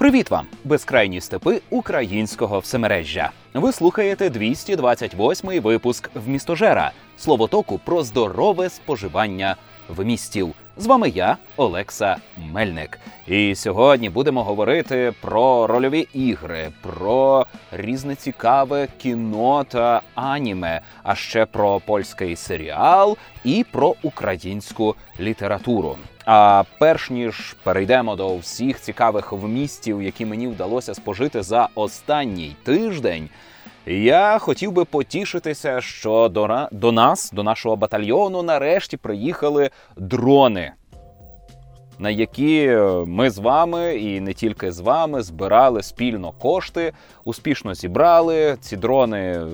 Привіт вам, безкрайні степи українського всемережжя. Ви слухаєте 228-й випуск вмістожера словотоку про здорове споживання вмістів. З вами я, Олекса Мельник. І сьогодні будемо говорити про рольові ігри, про різне цікаве кіно та аніме, а ще про польський серіал і про українську літературу. А перш ніж перейдемо до всіх цікавих вмістів, які мені вдалося спожити за останній тиждень. Я хотів би потішитися, що до, до нас, до нашого батальйону, нарешті приїхали дрони, на які ми з вами і не тільки з вами збирали спільно кошти, успішно зібрали. Ці дрони е,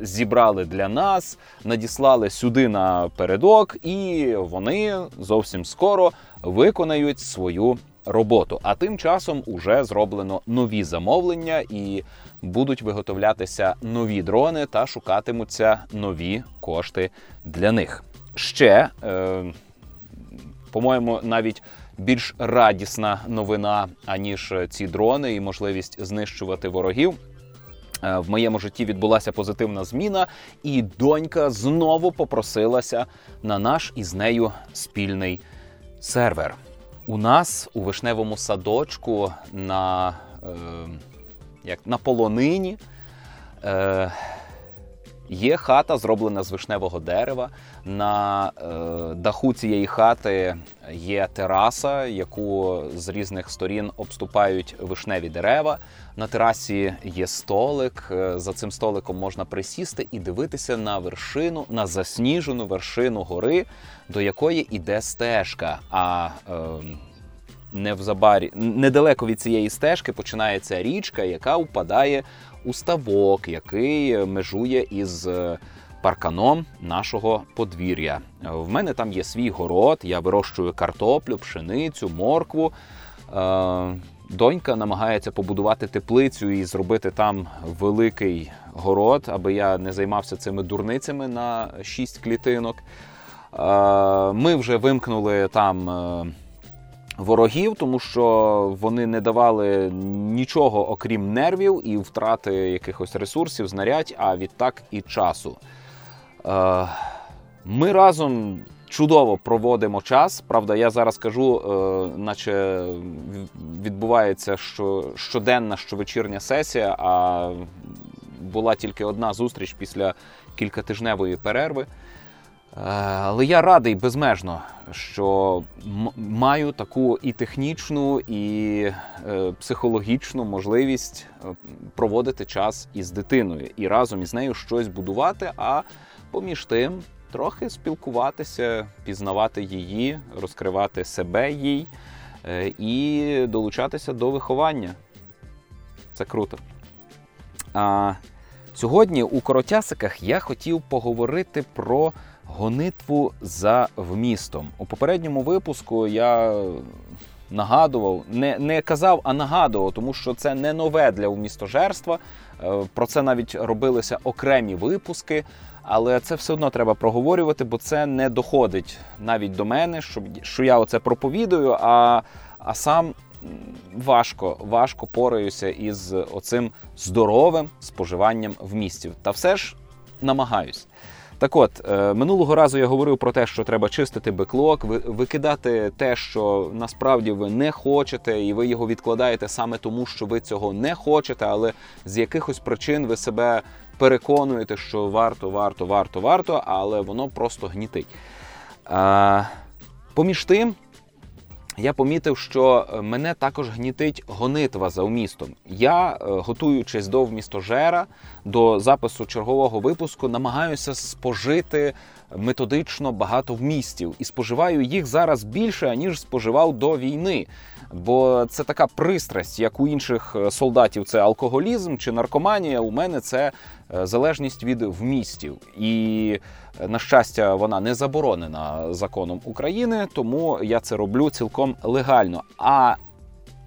зібрали для нас, надіслали сюди на передок, і вони зовсім скоро виконають свою роботу. А тим часом уже зроблено нові замовлення і будуть виготовлятися нові дрони та шукатимуться нові кошти для них. Ще, е, по-моєму, навіть більш радісна новина, аніж ці дрони і можливість знищувати ворогів. Е, в моєму житті відбулася позитивна зміна, і донька знову попросилася на наш із нею спільний сервер. У нас у вишневому садочку на е, як на полонині е, є хата, зроблена з вишневого дерева. На е, даху цієї хати є тераса, яку з різних сторін обступають вишневі дерева. На терасі є столик. Е, за цим столиком можна присісти і дивитися на вершину, на засніжену вершину гори, до якої іде стежка. А е, не в недалеко від цієї стежки починається річка, яка впадає у ставок, який межує із е, парканом нашого подвір'я. В мене там є свій город, я вирощую картоплю, пшеницю, моркву. Е, донька намагається побудувати теплицю і зробити там великий город, аби я не займався цими дурницями на шість клітинок. Е, ми вже вимкнули там ворогів, тому що вони не давали нічого окрім нервів і втрати якихось ресурсів, знарядь, а відтак і часу. Е, ми разом чудово проводимо час. Правда, я зараз кажу, е, наче відбувається що щоденна, щовечірня сесія, а була тільки одна зустріч після кількатижневої перерви. Е, але я радий безмежно, що маю таку і технічну, і е, психологічну можливість е, проводити час із дитиною і разом із нею щось будувати, а поміж тим трохи спілкуватися, пізнавати її, розкривати себе їй і долучатися до виховання. Це круто. А Сьогодні у коротясиках я хотів поговорити про гонитву за вмістом. У попередньому випуску я нагадував, не не казав, а нагадував, тому що це не нове для вмістожерства. Е, про це навіть робилися окремі випуски. Але це все одно треба проговорювати, бо це не доходить навіть до мене, що що я оце проповідую, а а сам важко важко пораюся із оцим здоровим споживанням вмістів. Та все ж намагаюсь. Так от, е, минулого разу я говорив про те, що треба чистити беклок, викидати те, що насправді ви не хочете, і ви його відкладаєте саме тому, що ви цього не хочете, але з якихось причин ви себе переконуєте, що варто, варто, варто, варто, але воно просто гнітить. Поміж тим, я помітив, що е, мене також гнітить гонитва за вмістом. Я, е, готуючись до вмістожера, до запису чергового випуску, намагаюся спожити методично багато вмістів і споживаю їх зараз більше, ніж споживав до війни. Бо це така пристрасть, як у інших е, солдатів, це алкоголізм чи наркоманія. У мене це залежність від вмістів. І на щастя, вона не заборонена законом України, тому я це роблю цілком легально. А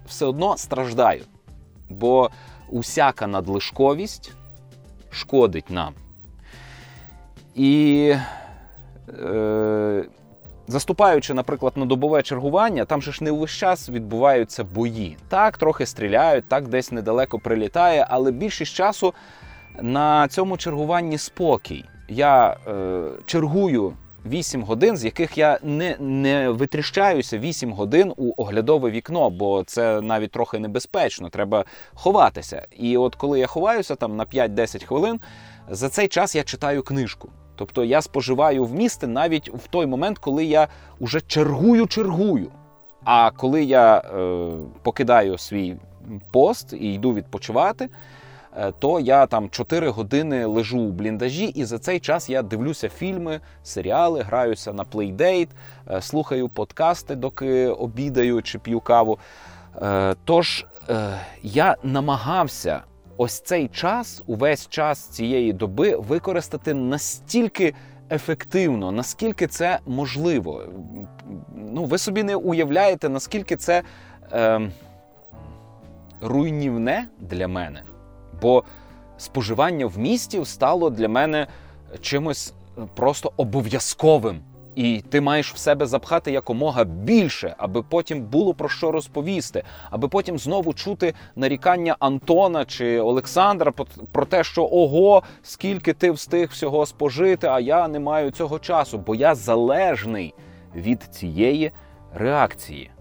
все одно страждаю, бо усяка надлишковість шкодить нам. І е, Заступаючи, наприклад, на добове чергування, там же ж не увесь час відбуваються бої. Так, трохи стріляють, так десь недалеко прилітає, але більшість часу на цьому чергуванні спокій. Я е, чергую 8 годин, з яких я не не витріщаюся 8 годин у оглядове вікно, бо це навіть трохи небезпечно, треба ховатися. І от коли я ховаюся там на 5-10 хвилин, за цей час я читаю книжку. Тобто я споживаю вмісти навіть в той момент, коли я вже чергую-чергую. А коли я е, покидаю свій пост і йду відпочивати, е, то я там 4 години лежу у бліндажі, і за цей час я дивлюся фільми, серіали, граюся на плейдейт, е, слухаю подкасти, доки обідаю чи п'ю каву. Е, тож е, я намагався ось цей час, увесь час цієї доби використати настільки ефективно, наскільки це можливо. Ну, ви собі не уявляєте, наскільки це е, руйнівне для мене. Бо споживання в місті стало для мене чимось просто обов'язковим. І ти маєш в себе запхати якомога більше, аби потім було про що розповісти, аби потім знову чути нарікання Антона чи Олександра про те, що ого, скільки ти встиг всього спожити, а я не маю цього часу, бо я залежний від цієї реакції.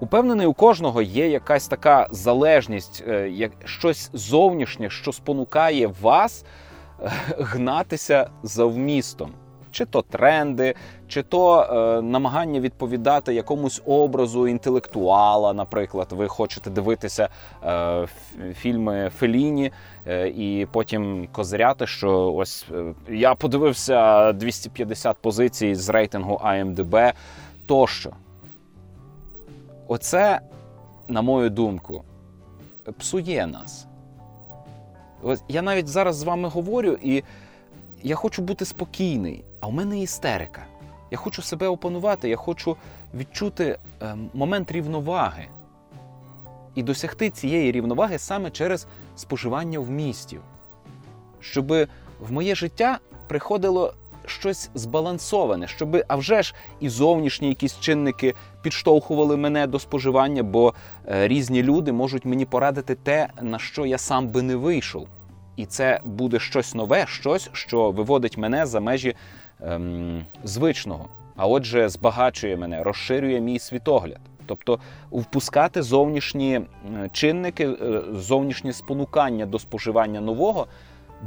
Упевнений, у кожного є якась така залежність, е, як щось зовнішнє, що спонукає вас е, гнатися за вмістом чи то тренди, чи то е, намагання відповідати якомусь образу інтелектуала. Наприклад, ви хочете дивитися е, фільми Феліні е, і потім козиряти, що ось е, я подивився 250 позицій з рейтингу IMDb тощо. Оце, на мою думку, псує нас. Я навіть зараз з вами говорю, і я хочу бути спокійний. А в мене істерика. Я хочу себе опанувати, я хочу відчути е, момент рівноваги і досягти цієї рівноваги саме через споживання вмістів, щоб в моє життя приходило щось збалансоване, щоб, а вже ж і зовнішні якісь чинники підштовхували мене до споживання, бо е, різні люди можуть мені порадити те, на що я сам би не вийшов. І це буде щось нове, щось, що виводить мене за межі ем, звичного, а отже, збагачує мене, розширює мій світогляд. Тобто впускати зовнішні чинники, е, зовнішнє спонукання до споживання нового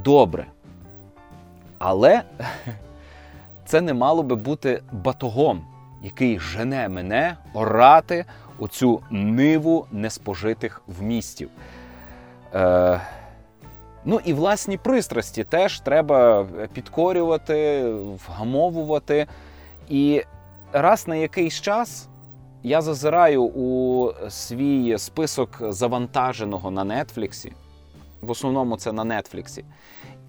добре. Але це не мало би бути батогом, який жене мене орати оцю ниву неспожитих вмістів. Е, Ну і власні пристрасті теж треба підкорювати, вгамовувати. І раз на якийсь час я зазираю у свій список завантаженого на Нетфліксі, в основному це на Нетфліксі,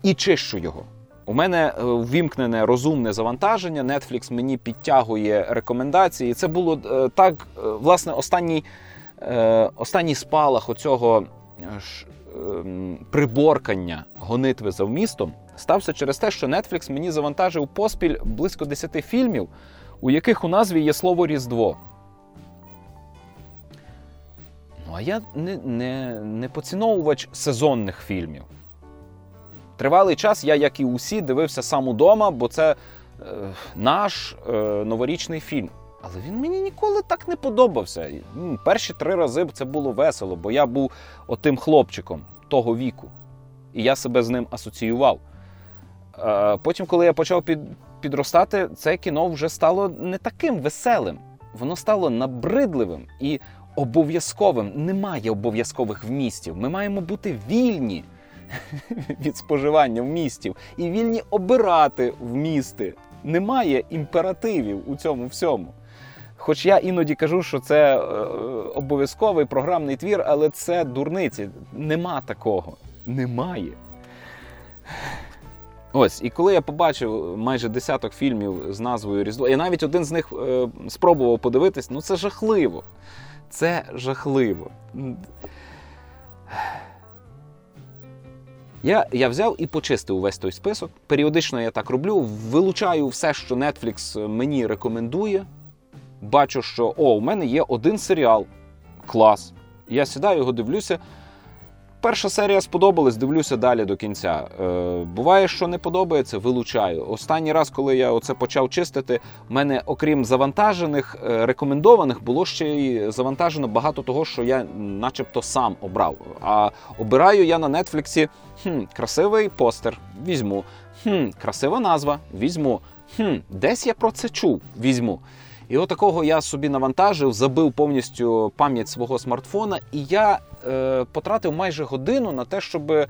і чищу його. У мене е, ввімкнене розумне завантаження. Netflix мені підтягує рекомендації. Це було е, так, е, власне, останній останній спалах оцього приборкання гонитви за вмістом стався через те, що Netflix мені завантажив поспіль близько 10 фільмів, у яких у назві є слово Різдво. Ну, а я не, не, не поціновувач сезонних фільмів. Тривалий час я, як і усі, дивився сам удома, бо це е, наш е, новорічний фільм. Але він мені ніколи так не подобався. Перші три рази це було весело, бо я був отим хлопчиком того віку. І я себе з ним асоціював. Потім, коли я почав під, підростати, це кіно вже стало не таким веселим. Воно стало набридливим і обов'язковим. Немає обов'язкових вмістів. Ми маємо бути вільні від споживання вмістів і вільні обирати вмісти. Немає імперативів у цьому всьому. Хоч я іноді кажу, що це е, обов'язковий програмний твір, але це дурниці. Нема такого. Немає. Ось, і коли я побачив майже десяток фільмів з назвою Різдво, я навіть один з них е, спробував подивитись, ну це жахливо. Це жахливо. Я я взяв і почистив увесь той список. Періодично я так роблю. Вилучаю все, що Netflix мені рекомендує. Бачу, що о, у мене є один серіал. Клас. Я сідаю, його дивлюся. Перша серія сподобалась, дивлюся далі до кінця. Е, Буває, що не подобається, вилучаю. Останній раз, коли я оце почав чистити, в мене, окрім завантажених, е, рекомендованих, було ще й завантажено багато того, що я начебто сам обрав. А обираю я на Нетфліксі хм, красивий постер, візьму. Хм, Красива назва, візьму. Хм, Десь я про це чув, візьму. І отакого я собі навантажив, забив повністю пам'ять свого смартфона, і я е, потратив майже годину на те, щоб е,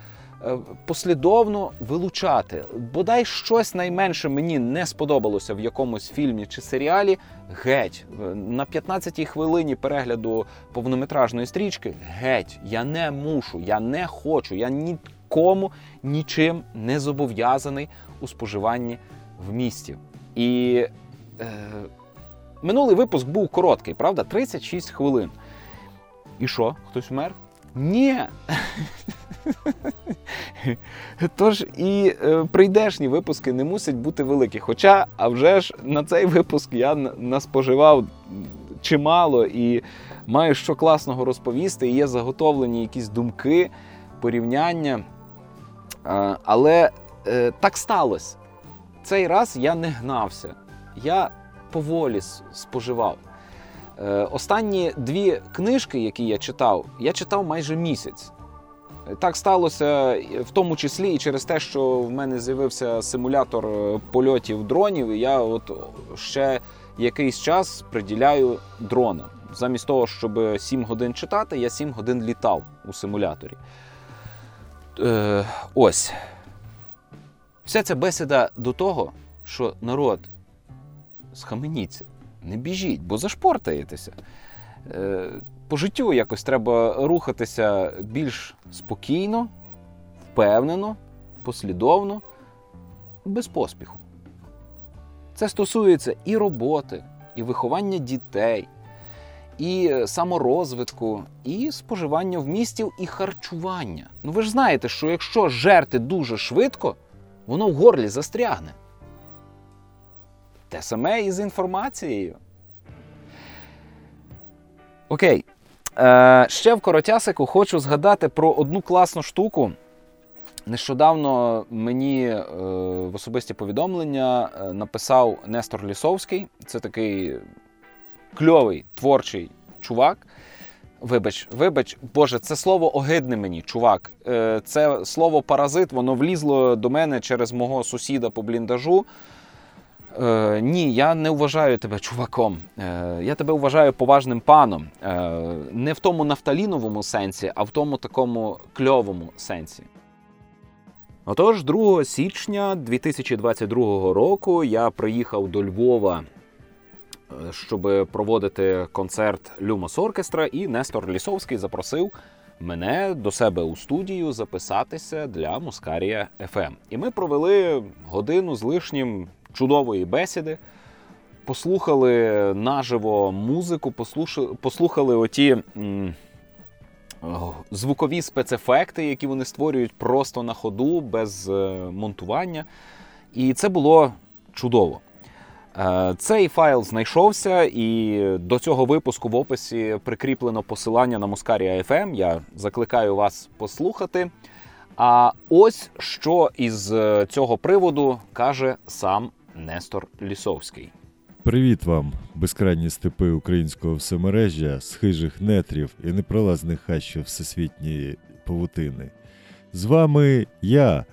послідовно вилучати. Бодай щось найменше мені не сподобалося в якомусь фільмі чи серіалі. Геть, на 15-й хвилині перегляду повнометражної стрічки, геть, я не мушу, я не хочу, я нікому нічим не зобов'язаний у споживанні в місті. І е, Минулий випуск був короткий, правда? 36 хвилин. І що? Хтось вмер? Ні. Тож і е, прийдешні випуски не мусять бути великі. Хоча, а вже ж на цей випуск я наспоживав чимало і маю що класного розповісти. І є заготовлені якісь думки, порівняння. Е, але е, так сталося. Цей раз я не гнався. Я поволі споживав. Е, останні дві книжки, які я читав, я читав майже місяць. Так сталося в тому числі і через те, що в мене з'явився симулятор е, польотів дронів, і я от ще якийсь час приділяю дронам. Замість того, щоб 7 годин читати, я 7 годин літав у симуляторі. Е, Ось. Вся ця бесіда до того, що народ схаменіться, не біжіть, бо зашпортаєтеся. Е, по життю якось треба рухатися більш спокійно, впевнено, послідовно, без поспіху. Це стосується і роботи, і виховання дітей, і саморозвитку, і споживання вмістів, і харчування. Ну ви ж знаєте, що якщо жерти дуже швидко, воно в горлі застрягне. Те саме і з інформацією. Окей. Е, Ще в коротясику хочу згадати про одну класну штуку. Нещодавно мені е, в особисті повідомлення е, написав Нестор Лісовський. Це такий кльовий творчий чувак. Вибач, вибач, Боже, це слово огидне мені, чувак. Е, Це слово паразит, воно влізло до мене через мого сусіда по бліндажу. Е, Ні, я не вважаю тебе чуваком. Е, Я тебе вважаю поважним паном. Е, Не в тому нафталіновому сенсі, а в тому такому кльовому сенсі. Отож, 2 січня 2022 року я приїхав до Львова, е, щоб проводити концерт Люмос Оркестра, і Нестор Лісовський запросив мене до себе у студію записатися для Мускарія FM. І ми провели годину з лишнім чудової бесіди. Послухали наживо музику, послухали оті м, звукові спецефекти, які вони створюють просто на ходу, без е, монтування. І це було чудово. Е, цей файл знайшовся, і до цього випуску в описі прикріплено посилання на Мускарія FM. Я закликаю вас послухати. А ось що із е, цього приводу каже сам Нестор Лісовський. Привіт вам, безкрайні степи українського всемережжя, з хижих нетрів і непролазних хащів всесвітньої павутини. З вами я,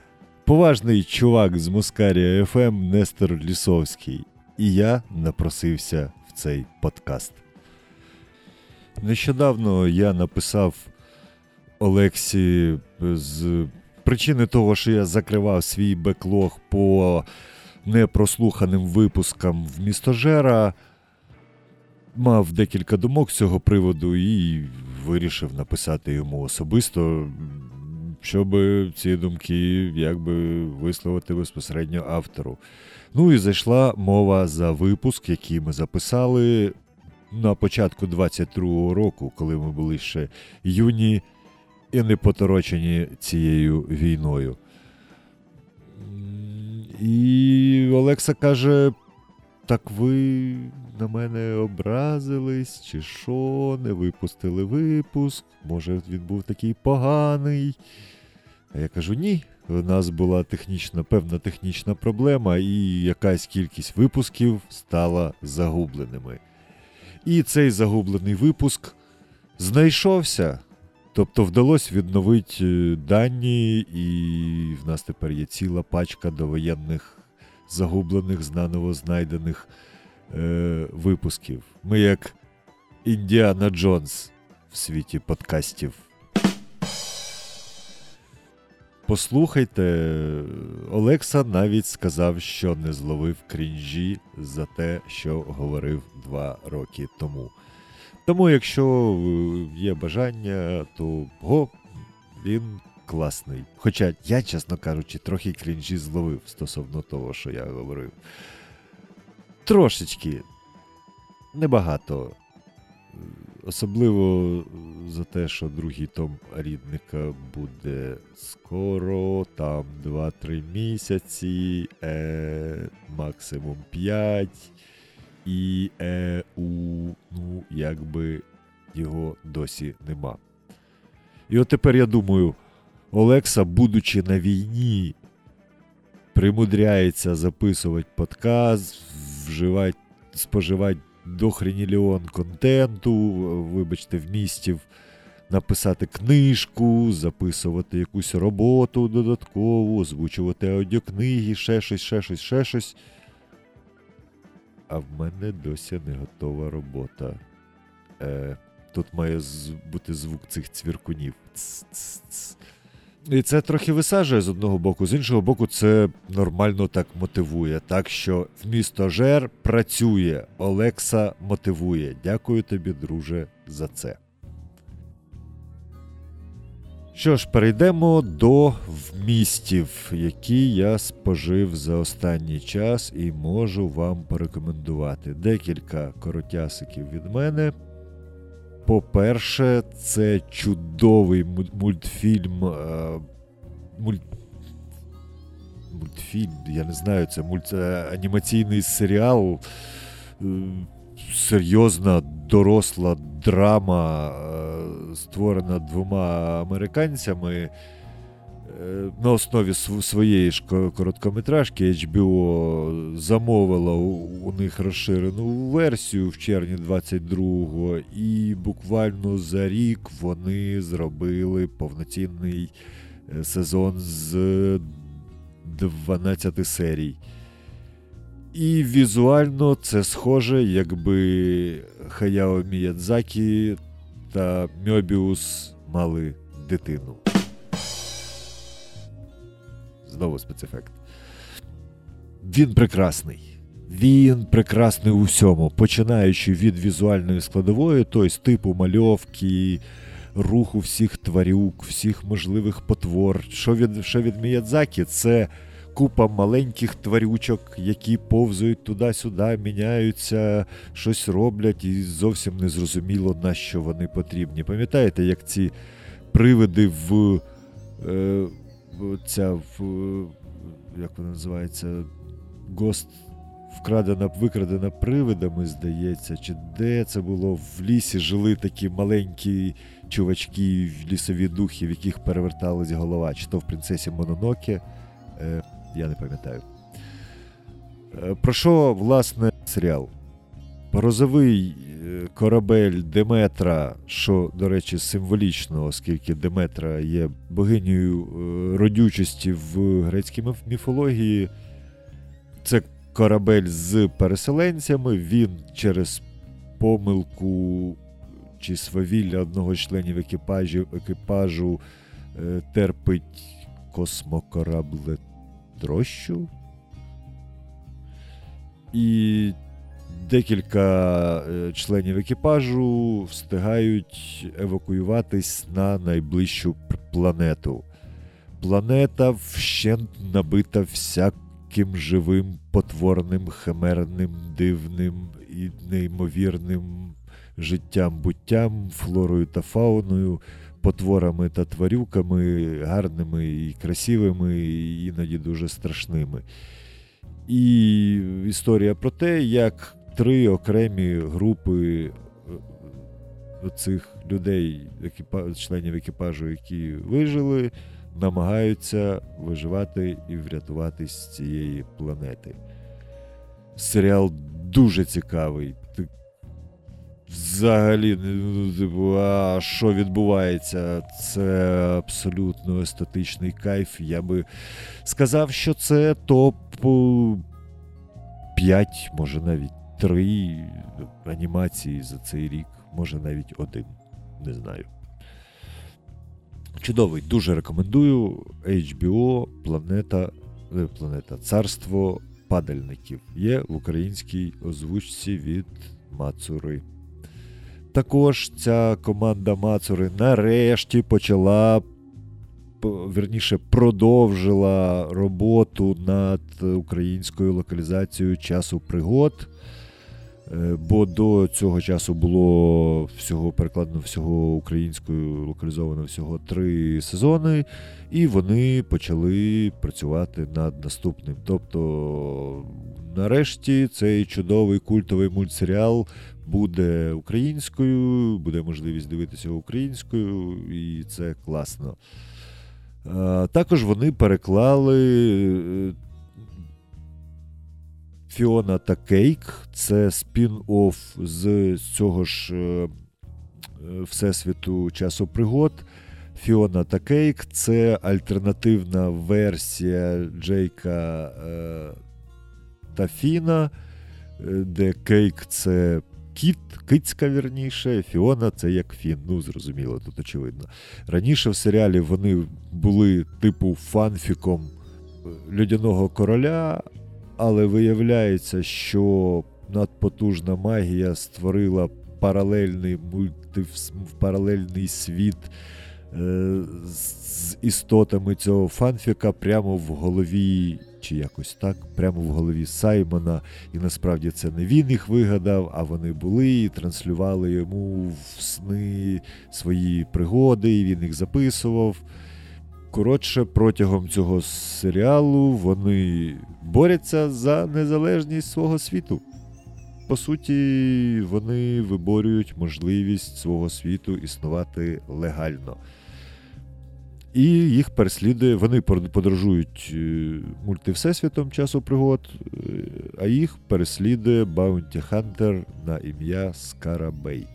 поважний чувак з Мускарія ФМ ем Нестор Лісовський, і я напросився в цей подкаст. Нещодавно я написав Олексі з причини того, що я закривав свій беклог по непрослуханим випускам в містожера. Мав декілька думок з цього приводу і вирішив написати йому особисто, щоб ці думки якби висловити безпосередньо автору. Ну і зайшла мова за випуск, який ми записали на початку 22-го року, коли ми були ще юні і не поторочені цією війною. І Олекса каже: так ви на мене образились, чи що, не випустили випуск, може він був такий поганий. А я кажу: ні. У нас була технічна, певна технічна проблема, і якась кількість випусків стала загубленими. І цей загублений випуск знайшовся. Тобто вдалося відновити е, дані, і в нас тепер є ціла пачка довоєнних загублених, знаново знайдених е, випусків. Ми як Індіана Джонс в світі подкастів. Послухайте, Олекса навіть сказав, що не зловив крінжі за те, що говорив два роки тому. Тому, якщо е, є бажання, то го, він класний. Хоча я, чесно кажучи, трохи крінжі зловив стосовно того, що я говорив. Трошечки. Небагато. Особливо за те, що другий том рідника буде скоро, там 2-3 місяці, е, максимум 5. І е, у, ну, якби його досі нема. І от тепер я думаю, Олекса, будучи на війні, примудряється записувати подкаст, вживати, споживати дохреніліон контенту, вибачте, вмістів, написати книжку, записувати якусь роботу додаткову, озвучувати аудіокниги, ще щось, ще щось, ще щось. А в мене досі не готова робота. Е, Тут має бути звук цих цвіркунів. Ц-ц-ц. І це трохи висаджує з одного боку, з іншого боку, це нормально так мотивує. Так що вмісто Жер працює, Олекса мотивує. Дякую тобі, друже, за це. Що ж, перейдемо до вмістів, які я спожив за останній час і можу вам порекомендувати. Декілька коротясиків від мене. По-перше, це чудовий мультфільм. Е, мульт... Мультфільм, я не знаю, це мульт... Е, анімаційний серіал. Е, серйозна доросла драма, створена двома американцями. Е, на основі своєї ж короткометражки HBO замовила у них розширену версію в червні 22-го, і буквально за рік вони зробили повноцінний е, сезон з 12 серій. І візуально це схоже, якби Хаяо Міядзакі та Мьобіус мали дитину. Знову спецефект. Він прекрасний. Він прекрасний у всьому, починаючи від візуальної складової, тобто типу мальовки, руху всіх тварюк, всіх можливих потвор. Що від що від Міядзакі, це купа маленьких тварючок, які повзують туди-сюди, міняються, щось роблять, і зовсім не зрозуміло, на що вони потрібні. Пам'ятаєте, як ці привиди в. Е, ця в, як вона називається, Гост вкрадена, викрадена привидами, здається, чи де це було в лісі жили такі маленькі чувачки, лісові духи, в яких переверталась голова, чи то в принцесі Мононоке, е, я не пам'ятаю. Е, про що, власне, серіал? Грозовий е, корабель Деметра, що, до речі, символічно, оскільки Деметра є богинею е, родючості в грецькій міфології. Це корабель з переселенцями. Він через помилку чи свавілля одного з членів екіпажу, екіпажу терпить космокораблетрощу. І Декілька е, членів екіпажу встигають евакуюватись на найближчу планету. Планета вщент набита всяким живим, потворним, химерним, дивним і неймовірним життям, буттям, флорою та фауною. Потворами та тварюками, гарними і красивими, і іноді дуже страшними. І історія про те, як три окремі групи е, цих людей, членів екіпажу, які вижили, намагаються виживати і врятуватись з цієї планети. Серіал дуже цікавий. Взагалі, ну, типу, а що відбувається? Це абсолютно естетичний кайф. Я би сказав, що це топ 5, може навіть 3 анімації за цей рік, може навіть один. Не знаю. Чудовий, дуже рекомендую. HBO, Планета, е, Планета Царство падальників. Є в українській озвучці від Мацури. Також ця команда Мацури нарешті почала, верніше, продовжила роботу над українською локалізацією часу пригод. Е, бо до цього часу було всього перекладено всього українською локалізовано всього три сезони, і вони почали працювати над наступним. Тобто, нарешті, цей чудовий культовий мультсеріал буде українською, буде можливість дивитися українською, і це класно. Також вони переклали е, Фіона та Кейк це спін-офф з цього ж е, Всесвіту часу пригод. Фіона та Кейк це альтернативна версія Джейка е, та Фіна, е, де Кейк це кіт, кицька вірніше, Фіона це як Фін. Ну, зрозуміло, тут очевидно. Раніше в серіалі вони були типу фанфіком Людяного короля, але виявляється, що надпотужна магія створила паралельний мультив... паралельний світ е, з істотами цього фанфіка прямо в голові, чи якось так, прямо в голові Саймона. І насправді це не він їх вигадав, а вони були і транслювали йому в сни свої пригоди, і він їх записував. Коротше, протягом цього серіалу вони борються за незалежність свого світу. По суті, вони виборюють можливість свого світу існувати легально. І їх переслідує, вони подорожують е, мультивсесвітом часу пригод, е, а їх переслідує Баунті Хантер на ім'я Скарабей.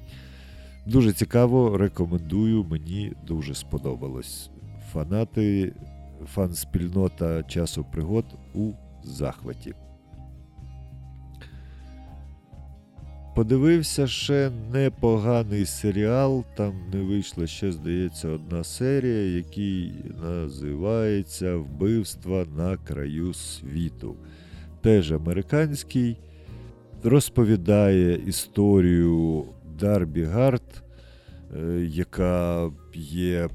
Дуже цікаво, рекомендую, мені дуже сподобалось фанати, фан-спільнота часу пригод у захваті. Подивився ще непоганий серіал. Там не вийшла ще, здається, одна серія, який називається Вбивства на краю світу. Теж американський. Розповідає історію Дарбі Гарт, е, яка є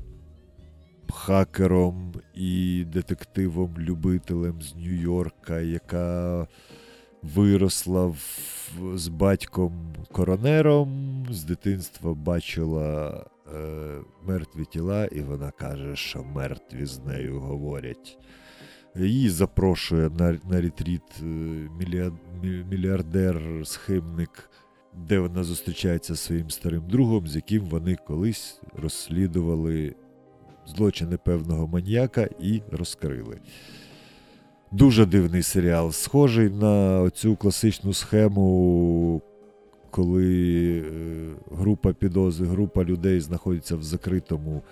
хакером і детективом-любителем з Нью-Йорка, яка виросла в, з батьком коронером, з дитинства бачила е, мертві тіла, і вона каже, що мертві з нею говорять. Її запрошує на на ретріт е, мільярдер-схимник, де вона зустрічається зі своїм старим другом, з яким вони колись розслідували злочини певного маньяка і розкрили. Дуже дивний серіал, схожий на цю класичну схему, коли е, група підозри, група людей знаходиться в закритому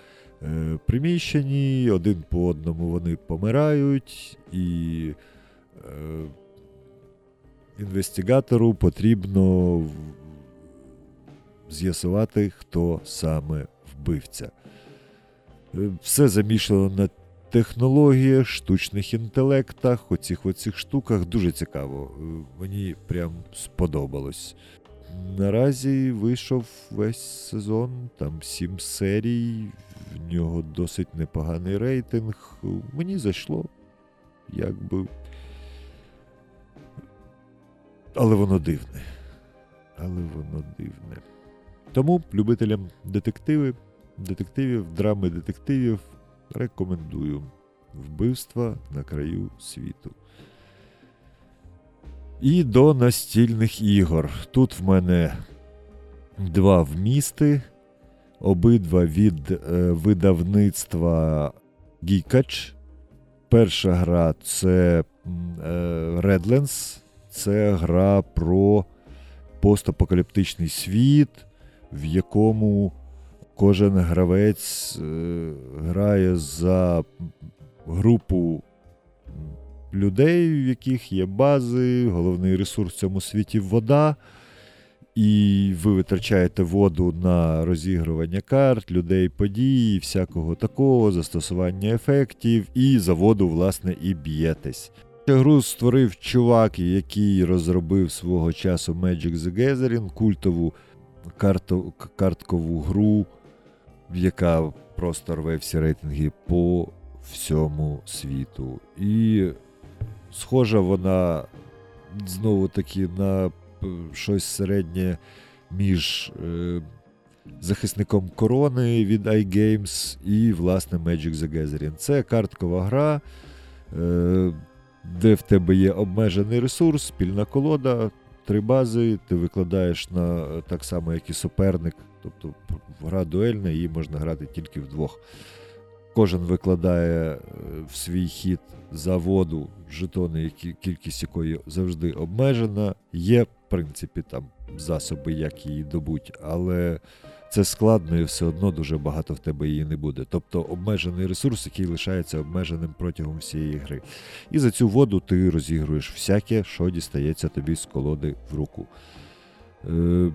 е, приміщенні, один по одному вони помирають, і е, інвестигатору потрібно з'ясувати, хто саме вбивця. Все замішано на технологіях, штучних інтелектах, оцих оцих штуках. Дуже цікаво. Мені прям сподобалось. Наразі вийшов весь сезон, там сім серій, в нього досить непоганий рейтинг. Мені зайшло, якби. Але воно дивне. Але воно дивне. Тому любителям детективи детективів, драми детективів рекомендую. Вбивства на краю світу. І до настільних ігор. Тут в мене два вмісти, обидва від е, видавництва Geekatch. Перша гра це е, Redlands. Це гра про постапокаліптичний світ, в якому кожен гравець е, грає за групу людей, в яких є бази, головний ресурс в цьому світі вода. І ви витрачаєте воду на розігрування карт, людей, подій, всякого такого, застосування ефектів, і за воду, власне, і б'єтесь. Гру створив чувак, який розробив свого часу Magic the Gathering, культову карту, карткову гру, яка просто рве всі рейтинги по всьому світу. І схожа вона знову таки на щось середнє між е, захисником корони від iGames і, власне, Magic the Gathering. Це карткова гра, е, де в тебе є обмежений ресурс, спільна колода, три бази, ти викладаєш на так само, як і суперник. Тобто гра дуельна, її можна грати тільки вдвох. Кожен викладає е, в свій хід заводу жетони, які, кількість якої завжди обмежена. Є, в принципі, там засоби, як її добуть, але це складно і все одно дуже багато в тебе її не буде. Тобто обмежений ресурс, який лишається обмеженим протягом всієї гри. І за цю воду ти розігруєш всяке, що дістається тобі з колоди в руку. Е,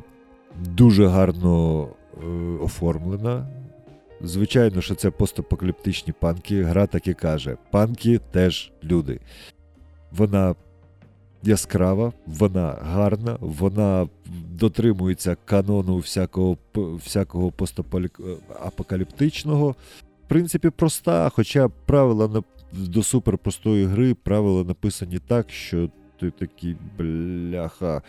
Дуже гарно е, оформлена. Звичайно, що це постапокаліптичні панки. Гра так і каже: панки теж люди. Вона яскрава, вона гарна, вона дотримується канону всякого всякого постапокаліптичного. В принципі, проста, хоча правила до суперпростої гри правила написані так, що ти такий бляха,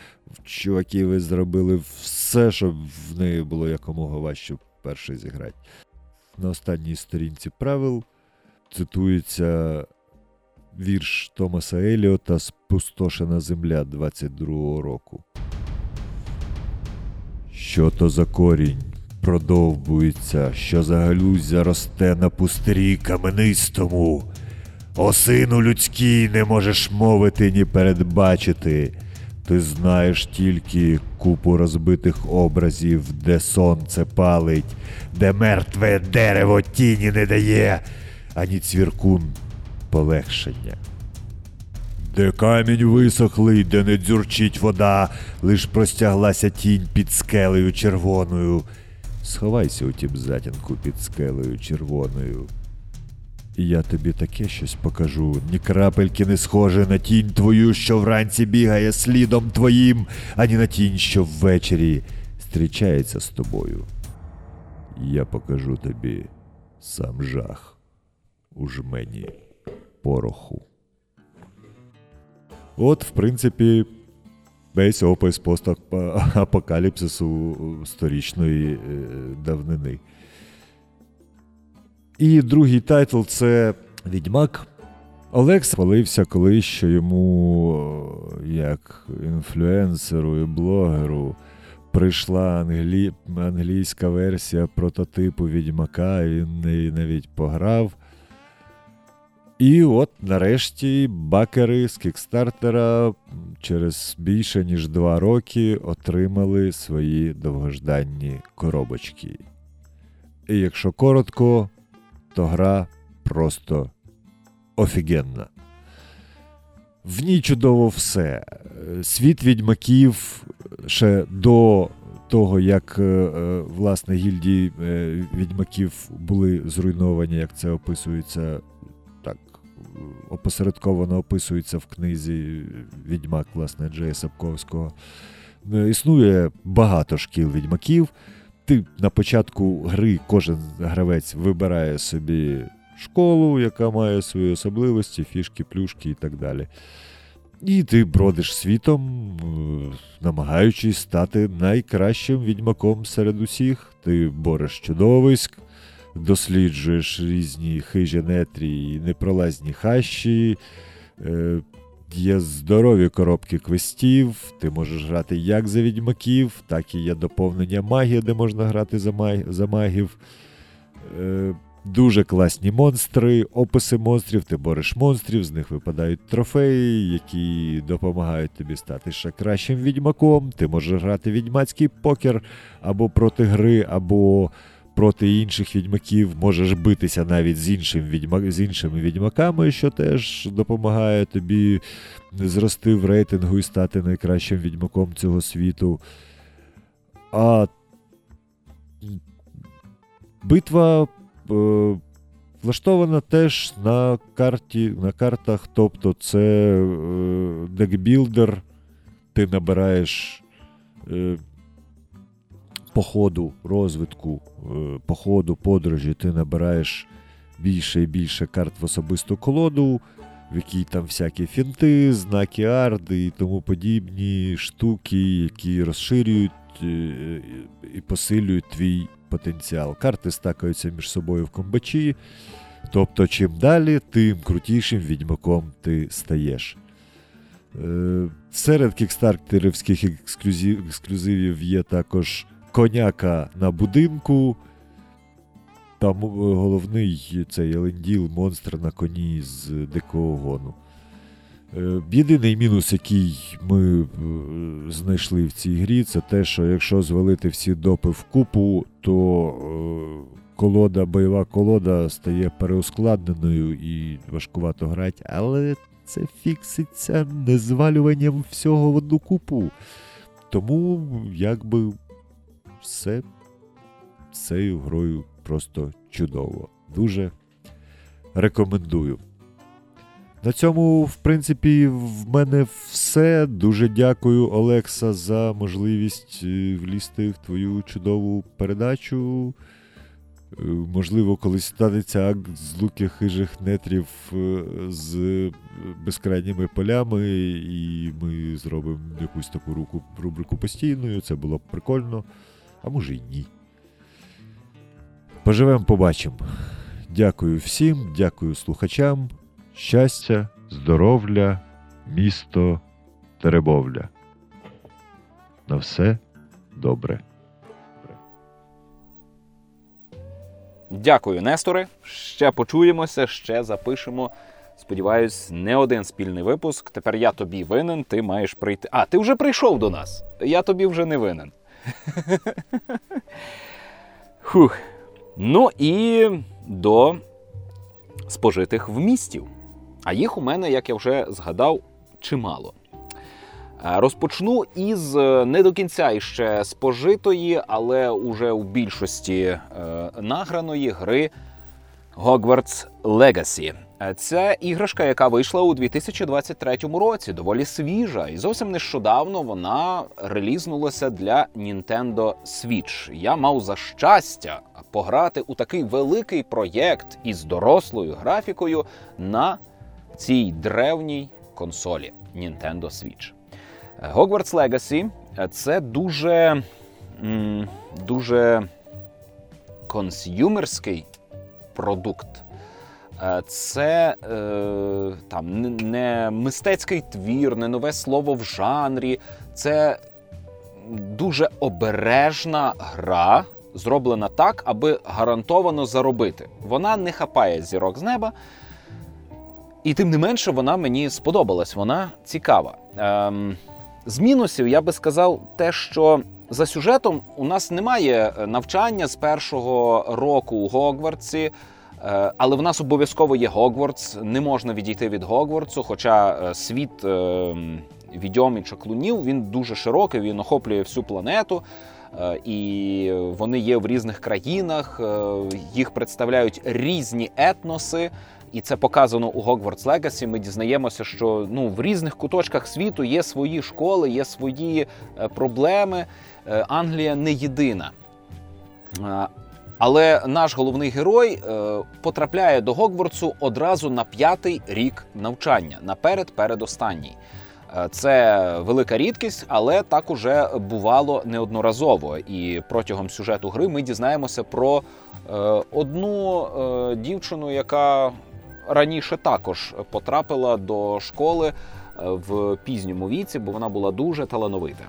чуваки, ви зробили все, щоб в неї було якомога важче перший зіграти. На останній сторінці правил цитується вірш Томаса Еліота Спустошена земля 22-го року. Що то за корінь продовбується, що за галузя росте на пустирі каменистому. О сину людський не можеш мовити, ні передбачити. Ти знаєш тільки купу розбитих образів, де сонце палить, де мертве дерево тіні не дає, ані цвіркун полегшення. Де камінь висохлий, де не дзюрчить вода, лиш простяглася тінь під скелею червоною. Сховайся у тім затінку під скелею червоною. Я тобі таке щось покажу, ні крапельки не схоже на тінь твою, що вранці бігає слідом твоїм, ані на тінь, що ввечері зустрічається з тобою. Я покажу тобі сам жах у жмені пороху. От, в принципі, весь опис постапокаліпсису сторічної е, давнини. І другий тайтл це Відьмак. Олекс хвалився колись, що йому, як інфлюенсеру і блогеру, прийшла англі... англійська версія прототипу Відьмака, і він неї навіть пограв. І от нарешті бакери з кікстартера через більше ніж два роки отримали свої довгожданні коробочки. І якщо коротко, то гра просто офігенна. В ній чудово все. Світ відьмаків ще до того, як е, е, власне гільдії е, відьмаків були зруйновані, як це описується опосередковано описується в книзі Відьмак, власне, Джея Сапковського. Існує багато шкіл відьмаків ти на початку гри кожен гравець вибирає собі школу, яка має свої особливості, фішки, плюшки і так далі. І ти бродиш світом, е, намагаючись стати найкращим відьмаком серед усіх. Ти бореш чудовиськ, досліджуєш різні хижі нетрі і непролазні хащі. Е, Є здорові коробки квестів, ти можеш грати як за відьмаків, так і є доповнення магії, де можна грати за, маг... за магів. Е, Дуже класні монстри, описи монстрів, ти бореш монстрів, з них випадають трофеї, які допомагають тобі стати ще кращим відьмаком. Ти можеш грати відьмацький покер або проти гри, або проти інших відьмаків. Можеш битися навіть з, іншим відьма... з іншими відьмаками, що теж допомагає тобі зрости в рейтингу і стати найкращим відьмаком цього світу. А битва е, влаштована теж на карті, на картах, тобто це е, декбілдер, ти набираєш е, по ходу розвитку, е, по ходу подорожі, ти набираєш більше і більше карт в особисту колоду, в якій там всякі фінти, знаки арди і тому подібні штуки, які розширюють е, і посилюють твій потенціал. Карти стакаються між собою в комбачі. Тобто, чим далі, тим крутішим відьмаком ти стаєш. Е, Серед кікстартерівських ексклюзив, ексклюзивів є також коняка на будинку. Там е, головний цей Еленділ, монстр на коні з дикого гону. Е, Єдиний мінус, який ми е, знайшли в цій грі, це те, що якщо звалити всі допи в купу, то колода, бойова колода стає переускладненою і важкувато грати, але це фікситься незвалюванням всього в одну купу. Тому якби все цією грою просто чудово. Дуже рекомендую. На цьому, в принципі, в мене все. Дуже дякую, Олекса, за можливість е, влізти в твою чудову передачу. Е, Можливо, колись станеться акт з луки хижих нетрів е, з безкрайніми полями, і ми зробимо якусь таку руку, рубрику постійною. Це було б прикольно, а може й ні. Поживемо, побачимо. Дякую всім, дякую слухачам. Щастя, здоров'я, місто, Теребовля. На все добре. Дякую, Несторе. Ще почуємося, ще запишемо. Сподіваюсь, не один спільний випуск. Тепер я тобі винен, ти маєш прийти. А, ти вже прийшов до нас. Я тобі вже не винен. Хух. Ну і до спожитих вмістів. А їх у мене, як я вже згадав, чимало. Е, Розпочну із е, не до кінця іще спожитої, але уже у більшості е, награної гри Hogwarts Legacy. Е, Це іграшка, яка вийшла у 2023 році, доволі свіжа, і зовсім нещодавно вона релізнулася для Nintendo Switch. Я мав за щастя пограти у такий великий проєкт із дорослою графікою на цій древній консолі Nintendo Switch. Е, Hogwarts Legacy е, це дуже, дуже консюмерський продукт. Е, Це е, там не- мистецький твір, не нове слово в жанрі. Це дуже обережна гра, зроблена так, аби гарантовано заробити. Вона не хапає зірок з неба. І тим не менше вона мені сподобалась, вона цікава. Ем, з мінусів я би сказав те, що за сюжетом у нас немає е, навчання з першого року у Гогвартсі, е, але в нас обов'язково є Гогвартс. Не можна відійти від Гогвартсу, хоча е, світ е, відьомий чаклунів він дуже широкий, він охоплює всю планету. Е, І вони є в різних країнах, е, їх представляють різні етноси, і це показано у Hogwarts Legacy. Ми дізнаємося, що ну в різних куточках світу є свої школи, є свої е, проблеми. Е, Англія не єдина. Але наш головний герой е, потрапляє до Гогвартсу одразу на п'ятий рік навчання, наперед передостанній. Е, Це велика рідкість, але так уже бувало неодноразово. І протягом сюжету гри ми дізнаємося про е, одну е, дівчину, яка раніше також потрапила до школи е, в пізньому віці, бо вона була дуже талановита.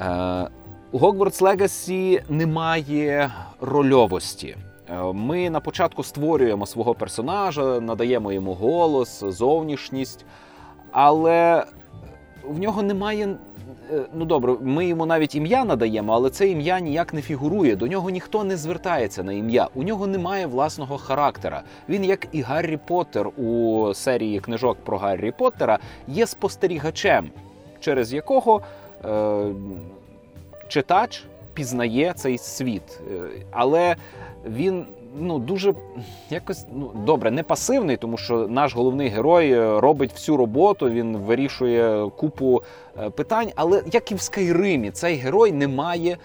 Е, У Hogwarts Legacy немає рольовості. Е, Ми на початку створюємо свого персонажа, надаємо йому голос, зовнішність, але в нього немає. е, Ну добре, ми йому навіть ім'я надаємо, але це ім'я ніяк не фігурує. До нього ніхто не звертається на ім'я. У нього немає власного характера. Він, як і Гаррі Поттер у серії книжок про Гаррі Поттера, є спостерігачем, через якого е, читач пізнає цей світ. Е, Але він ну дуже якось ну добре, не пасивний, тому що наш головний герой е, робить всю роботу, він вирішує купу е, питань. Але як і в Скайримі, цей герой не має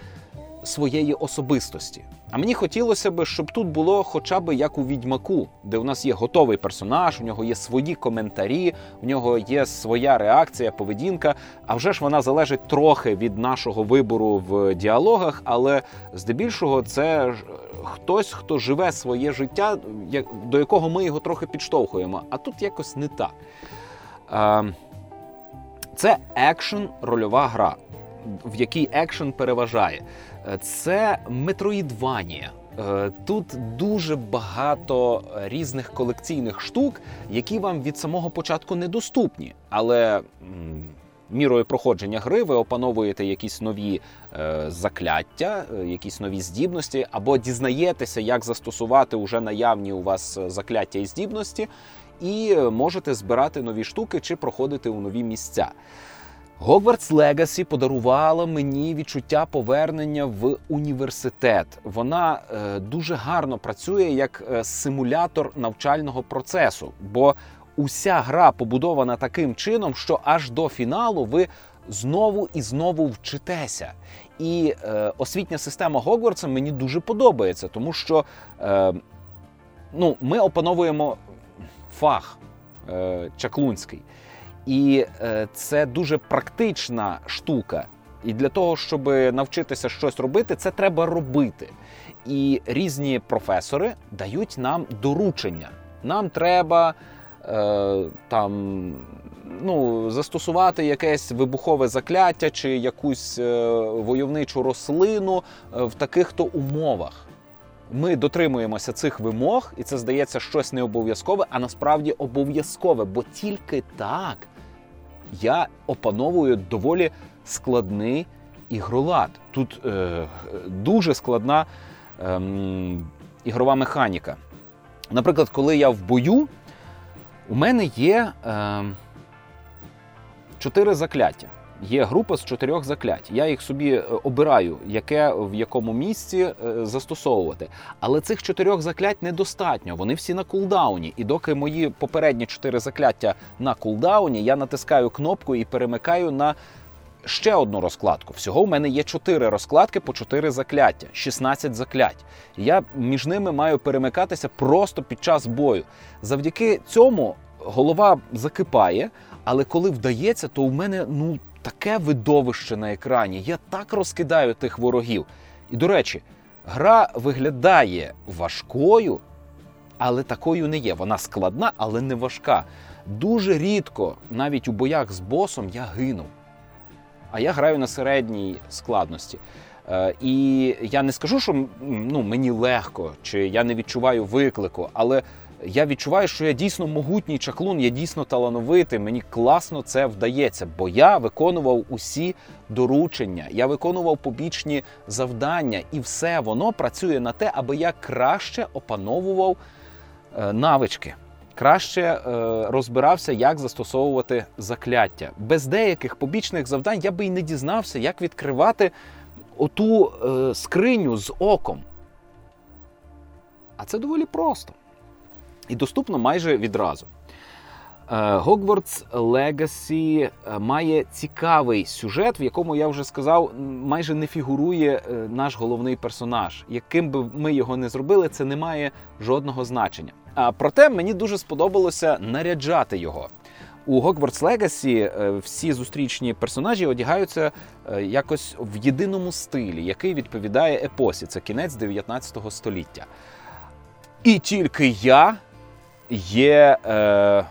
своєї особистості. А мені хотілося б, щоб тут було хоча б як у відьмаку, де у нас є готовий персонаж, у нього є свої коментарі, у нього є своя реакція, поведінка. А вже ж вона залежить трохи від нашого вибору в діалогах, але здебільшого це е, хтось, хто живе своє життя, до якого ми його трохи підштовхуємо. А тут якось не так. Е, Це екшен рольова гра, в якій екшен переважає. Е, Це метроїдванія. Е, Тут дуже багато різних колекційних штук, які вам від самого початку недоступні. Але мірою проходження гри ви опановуєте якісь нові е, закляття, е, якісь нові здібності, або дізнаєтеся, як застосувати уже наявні у вас закляття і здібності, і можете збирати нові штуки чи проходити у нові місця. Hogwarts Legacy подарувала мені відчуття повернення в університет. Вона е, дуже гарно працює як е, симулятор навчального процесу, бо уся гра побудована таким чином, що аж до фіналу ви знову і знову вчитеся. І е, освітня система Гогвартса мені дуже подобається, тому що е, ну, ми опановуємо фах е, чаклунський. І е, це дуже практична штука. І для того, щоб навчитися щось робити, це треба робити. І різні професори дають нам доручення. Нам треба е, там, ну, застосувати якесь вибухове закляття чи якусь е, войовничу рослину е, в таких-то умовах. Ми дотримуємося цих вимог, і це здається щось не обов'язкове, а насправді обов'язкове, бо тільки так я опановую доволі складний ігролад. Тут е, дуже складна е, ігрова механіка. Наприклад, коли я в бою, у мене є ем, чотири закляття. Є група з чотирьох заклять. Я їх собі е, обираю, яке в якому місці е, застосовувати. Але цих чотирьох заклять недостатньо. Вони всі на кулдауні. І доки мої попередні чотири закляття на кулдауні, я натискаю кнопку і перемикаю на ще одну розкладку. Всього в мене є чотири розкладки по чотири закляття, 16 заклять. Я між ними маю перемикатися просто під час бою. Завдяки цьому голова закипає, але коли вдається, то у мене ну таке видовище на екрані. Я так розкидаю тих ворогів. І до речі, гра виглядає важкою, але такою не є. Вона складна, але не важка. Дуже рідко, навіть у боях з босом, я гинув. А я граю на середній складності. Е, і я не скажу, що ну, мені легко, чи я не відчуваю виклику, але я відчуваю, що я дійсно могутній чаклун, я дійсно талановитий. Мені класно це вдається, бо я виконував усі доручення, я виконував побічні завдання, і все воно працює на те, аби я краще опановував е, навички. Краще е, розбирався, як застосовувати закляття. Без деяких побічних завдань я би й не дізнався, як відкривати оту е, скриню з оком. А це доволі просто. І доступно майже відразу. Е, Hogwarts Legacy е, має цікавий сюжет, в якому я вже сказав, майже не фігурує е, наш головний персонаж. Яким би ми його не зробили, це не має жодного значення. А проте мені дуже сподобалося наряджати його. У Hogwarts Legacy е, всі зустрічні персонажі одягаються е, якось в єдиному стилі, який відповідає епосі. Це кінець 19 століття. І тільки я є е,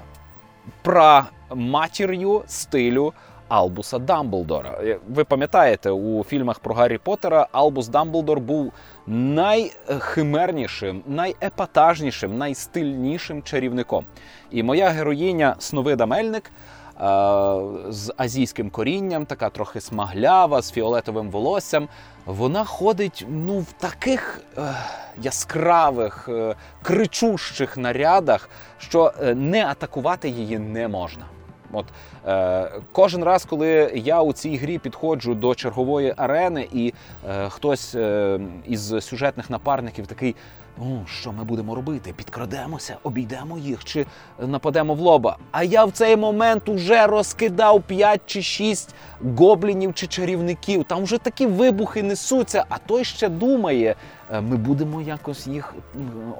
праматір'ю стилю Албуса Дамблдора. Е, Ви пам'ятаєте, у фільмах про Гаррі Поттера Албус Дамблдор був найхимернішим, найепатажнішим, найстильнішим чарівником. І моя героїня Сновида Мельник. З азійським корінням, така трохи смаглява, з фіолетовим волоссям. Вона ходить ну, в таких е, яскравих, е, кричущих нарядах, що е, не атакувати її не можна. От е, кожен раз, коли я у цій грі підходжу до чергової арени, і е, хтось е, із сюжетних напарників такий. Ну, що ми будемо робити? Підкрадемося, обійдемо їх чи нападемо в лоба. А я в цей момент уже розкидав 5 чи 6 гоблінів чи чарівників. Там вже такі вибухи несуться, а той ще думає, е, ми будемо якось їх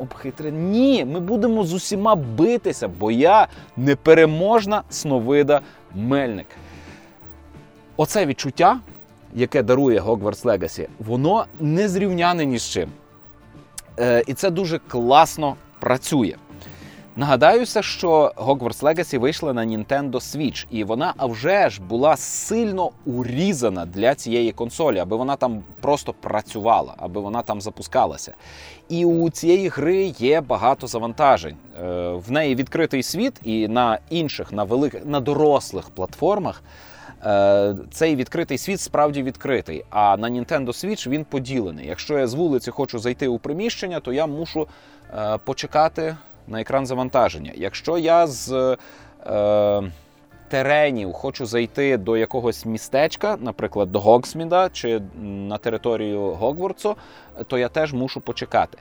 обхитрити. Ні, ми будемо з усіма битися, бо я непереможна сновида Мельник. Оце відчуття, яке дарує Hogwarts Legacy, воно не зрівняне ні з чим. Е, і це дуже класно працює. Нагадаюся, що Hogwarts Legacy вийшла на Nintendo Switch, і вона а вже ж була сильно урізана для цієї консолі, аби вона там просто працювала, аби вона там запускалася. І у цієї гри є багато завантажень. Е, В неї відкритий світ, і на інших, на великих, на дорослих платформах. Е, Цей відкритий світ справді відкритий, а на Nintendo Switch він поділений. Якщо я з вулиці хочу зайти у приміщення, то я мушу е, почекати на екран завантаження. Якщо я з е, теренів хочу зайти до якогось містечка, наприклад, до Гоксміда чи на територію Гогвартсу, то я теж мушу почекати.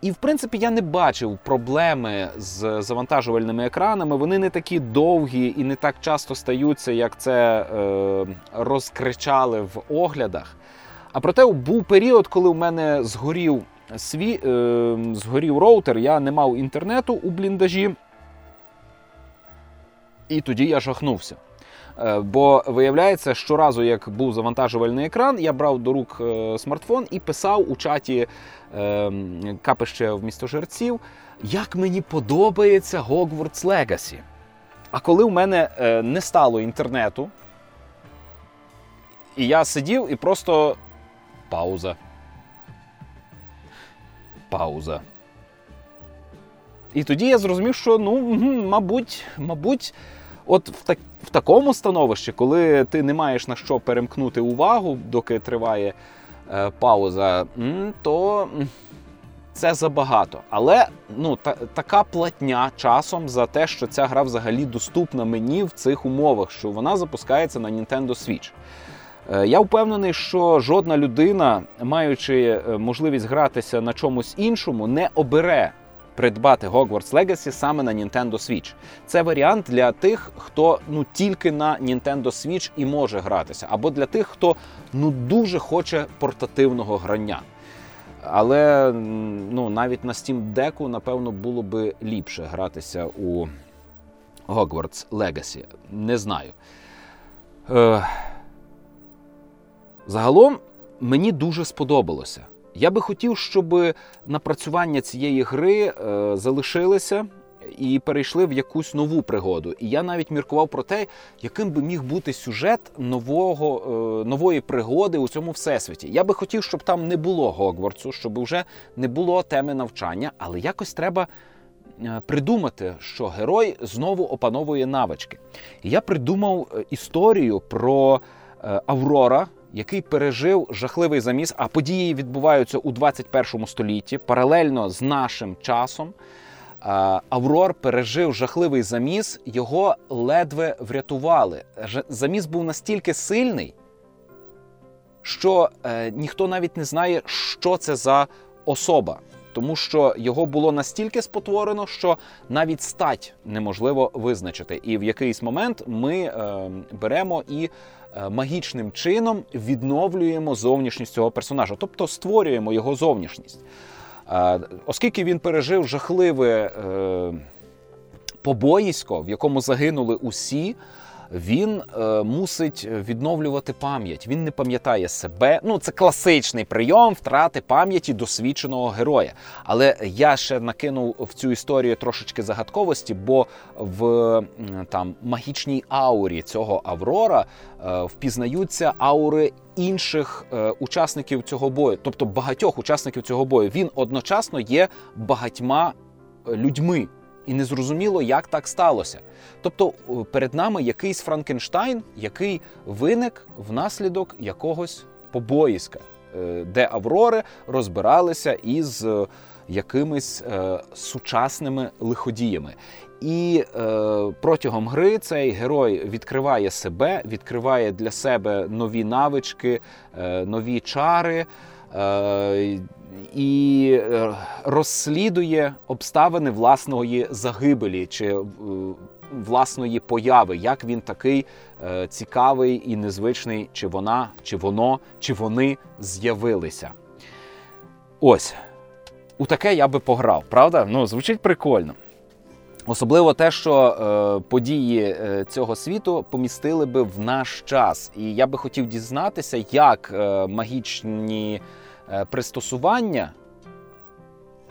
І в принципі я не бачив проблеми з завантажувальними екранами. Вони не такі довгі і не так часто стаються, як це е, розкричали в оглядах. А проте був період, коли у мене згорів свій, е, згорів роутер, я не мав інтернету у бліндажі. І тоді я жахнувся. Е, Бо виявляється, щоразу, як був завантажувальний екран, я брав до рук е, смартфон і писав у чаті е, капище в місто жерців, як мені подобається Hogwarts Legacy. А коли в мене е, не стало інтернету, і я сидів і просто пауза. Пауза. І тоді я зрозумів, що ну, мабуть, мабуть, от в, так, в такому становищі, коли ти не маєш на що перемкнути увагу, доки триває е, пауза, то це забагато. Але ну, та, така платня часом за те, що ця гра взагалі доступна мені в цих умовах, що вона запускається на Nintendo Switch. Е, Я впевнений, що жодна людина, маючи е, можливість гратися на чомусь іншому, не обере придбати Hogwarts Legacy саме на Nintendo Switch. Це варіант для тих, хто ну тільки на Nintendo Switch і може гратися, або для тих, хто ну дуже хоче портативного грання. Але ну, навіть на Steam Deck, напевно, було би ліпше гратися у Hogwarts Legacy. Не знаю. Е, Загалом мені дуже сподобалося. Я би хотів, щоб напрацювання цієї гри е, залишилися і перейшли в якусь нову пригоду. І я навіть міркував про те, яким би міг бути сюжет нового, е, нової пригоди у цьому всесвіті. Я би хотів, щоб там не було Гогвартсу, щоб вже не було теми навчання, але якось треба. е, Придумати, що герой знову опановує навички. І я придумав е, історію про е, Аврора, який пережив жахливий заміс, а події відбуваються у 21 столітті, паралельно з нашим часом. Аврор пережив жахливий заміс, його ледве врятували. Заміс був настільки сильний, що е, ніхто навіть не знає, що це за особа. Тому що його було настільки спотворено, що навіть стать неможливо визначити. І в якийсь момент ми е, беремо і магічним чином відновлюємо зовнішність цього персонажа, тобто створюємо його зовнішність. Е, Оскільки він пережив жахливе е, побоїсько, в якому загинули усі він е, мусить відновлювати пам'ять. Він не пам'ятає себе. Ну, це класичний прийом втрати пам'яті досвідченого героя. Але я ще накинув в цю історію трошечки загадковості, бо в там магічній аурі цього Аврора е, впізнаються аури. Інших е, учасників цього бою, тобто багатьох учасників цього бою, він одночасно є багатьма людьми і не зрозуміло, як так сталося. Тобто перед нами якийсь Франкенштайн, який виник внаслідок якогось побоїська, е, де Аврори розбиралися із е, якимись е, сучасними лиходіями. І е, протягом гри цей герой відкриває себе, відкриває для себе нові навички, е, нові чари. Е, і е, розслідує обставини власної загибелі чи е, власної появи, як він такий е, цікавий і незвичний, чи вона, чи воно, чи вони з'явилися. Ось. У таке я би пограв, правда? Ну, звучить прикольно. Особливо те, що е, події цього світу помістили би в наш час. І я би хотів дізнатися, як е, магічні пристосування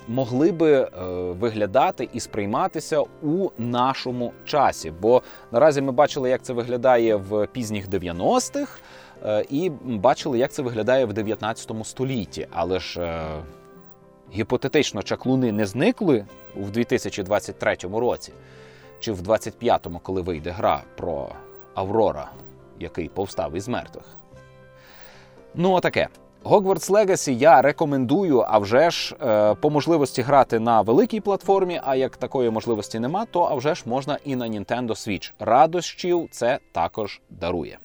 могли би е, виглядати і сприйматися у нашому часі. Бо наразі ми бачили, як це виглядає в пізніх 90-х, е, і бачили, як це виглядає в 19 столітті. Але ж гіпотетично чаклуни не зникли в 2023 році, чи в 25-му, коли вийде гра про Аврора, який повстав із мертвих. Ну, отаке. Hogwarts Legacy я рекомендую, а вже ж е, по можливості грати на великій платформі. А як такої можливості нема, то а вже ж можна і на Nintendo Switch. Радощів це також дарує.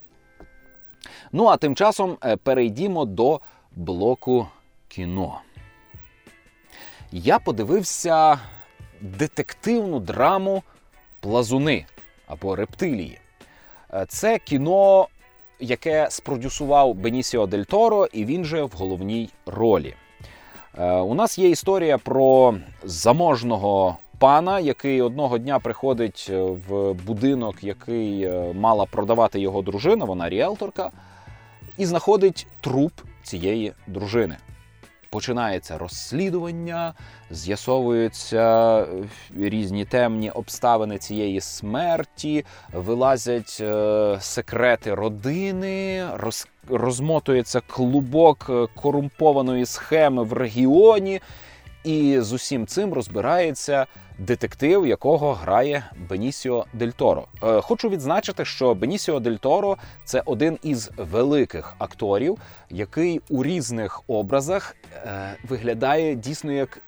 Ну а тим часом е, перейдімо до блоку кіно. Я подивився детективну драму Плазуни або рептилії. Е, це кіно яке спродюсував Бенісіо Дель Торо, і він же в головній ролі. Е, у нас є історія про заможного пана, який одного дня приходить е, в будинок, який е, мала продавати його дружина, вона ріелторка, і знаходить труп цієї дружини починається розслідування, з'ясовуються е, різні темні обставини цієї смерті, вилазять е, секрети родини, роз, розмотується клубок е, корумпованої схеми в регіоні. І з усім цим розбирається детектив, якого грає Бенісіо Дель Торо. Е, хочу відзначити, що Бенісіо Дель Торо це один із великих акторів, який у різних образах е, виглядає дійсно як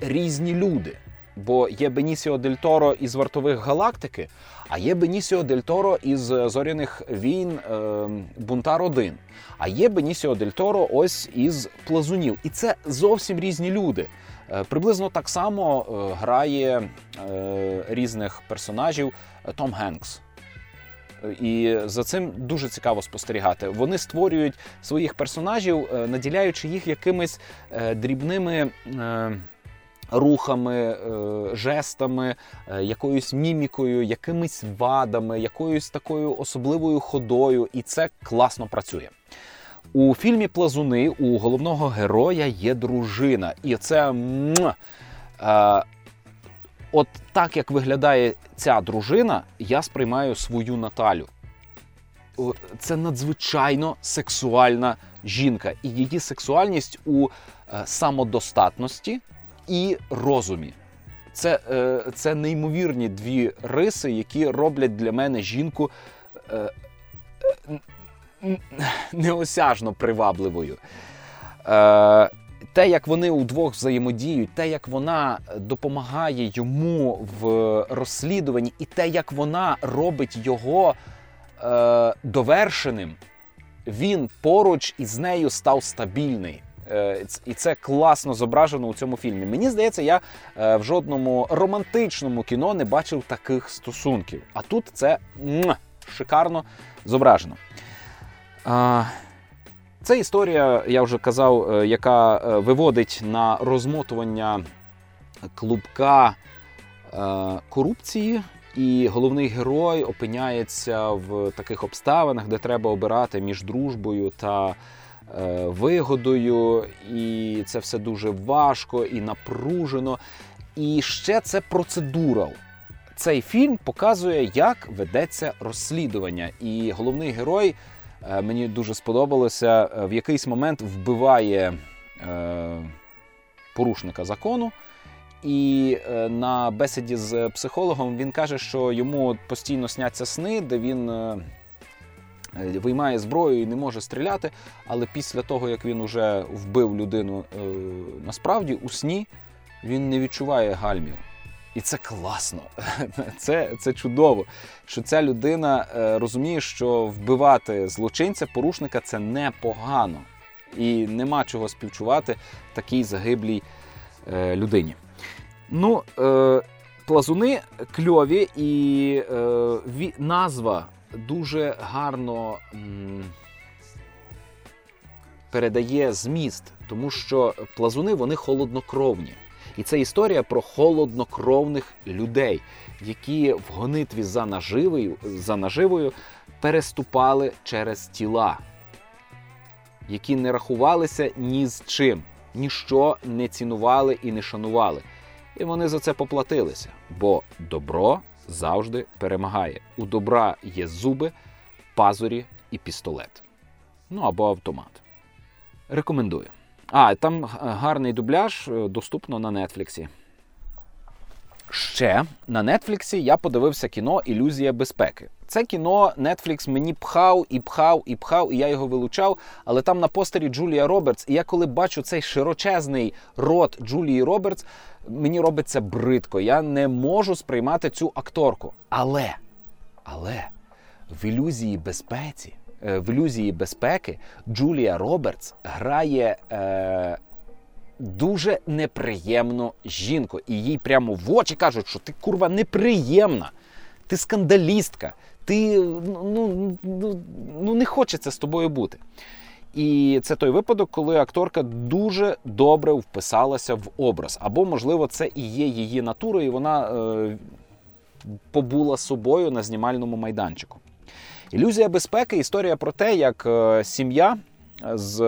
різні люди. Бо є Бенісіо Дель Торо із вартових галактики, а є Бенісіо Дель Торо із зоряних війн е, Бунтар 1 А є Бенісіо Дель Торо ось із плазунів. І це зовсім різні люди. Е, приблизно так само е, грає е, різних персонажів Том Генкс. І за цим дуже цікаво спостерігати. Вони створюють своїх персонажів, наділяючи їх якимись дрібними рухами, жестами, якоюсь мімікою, якимись вадами, якоюсь такою особливою ходою, і це класно працює. У фільмі Плазуни у головного героя є дружина. І це. Е, От так як виглядає ця дружина, я сприймаю свою Наталю. Це надзвичайно сексуальна жінка, і її сексуальність у е, самодостатності і розумі. Це е, це неймовірні дві риси, які роблять для мене жінку е, неосяжно привабливою. Е, те, як вони удвох взаємодіють, те, як вона допомагає йому в розслідуванні, і те, як вона робить його е, довершеним, він поруч із нею став стабільний. Е, і це класно зображено у цьому фільмі. Мені здається, я е, в жодному романтичному кіно не бачив таких стосунків. А тут це шикарно зображено. Це історія, я вже казав, е, яка е, виводить на розмотування клубка е, корупції, і головний герой опиняється в таких обставинах, де треба обирати між дружбою та вигодою. І це все дуже важко і напружено. І ще це процедура. Цей фільм показує, як ведеться розслідування. І головний герой мені дуже сподобалося, е, в якийсь момент вбиває е, порушника закону. І е, на бесіді з психологом він каже, що йому постійно сняться сни, де він е, е, виймає зброю і не може стріляти. Але після того, як він уже вбив людину е, насправді у сні, він не відчуває гальмів. І це класно, це це чудово, що ця людина е, розуміє, що вбивати злочинця, порушника це непогано. І нема чого співчувати такій загиблій е, людині. Ну, е, плазуни кльові, і е, назва дуже гарно м, передає зміст, тому що плазуни вони холоднокровні. І це історія про холоднокровних людей, які в гонитві за наживою, за наживою переступали через тіла, які не рахувалися ні з чим, ніщо не цінували і не шанували. І вони за це поплатилися, бо добро завжди перемагає. У добра є зуби, пазурі і пістолет. Ну або автомат. Рекомендую. А, там гарний дубляж е, доступно на Нетфліксі. Ще на Нетфліксі я подивився кіно Ілюзія безпеки. Це кіно Netflix мені пхав і пхав і пхав, і я його вилучав. Але там на постері Джулія Робертс, і я коли бачу цей широчезний рот Джулії Робертс, мені робиться бридко. Я не можу сприймати цю акторку. Але, але в ілюзії безпеці. Е, в ілюзії безпеки Джулія Робертс грає е, дуже неприємну жінку. І їй прямо в очі кажуть, що ти курва неприємна, ти скандалістка, ти ну, ну, ну не хочеться з тобою бути. І це той випадок, коли акторка дуже добре вписалася в образ. Або, можливо, це і є її натура, і вона е, побула собою на знімальному майданчику. Ілюзія безпеки історія про те, як е, сім'я з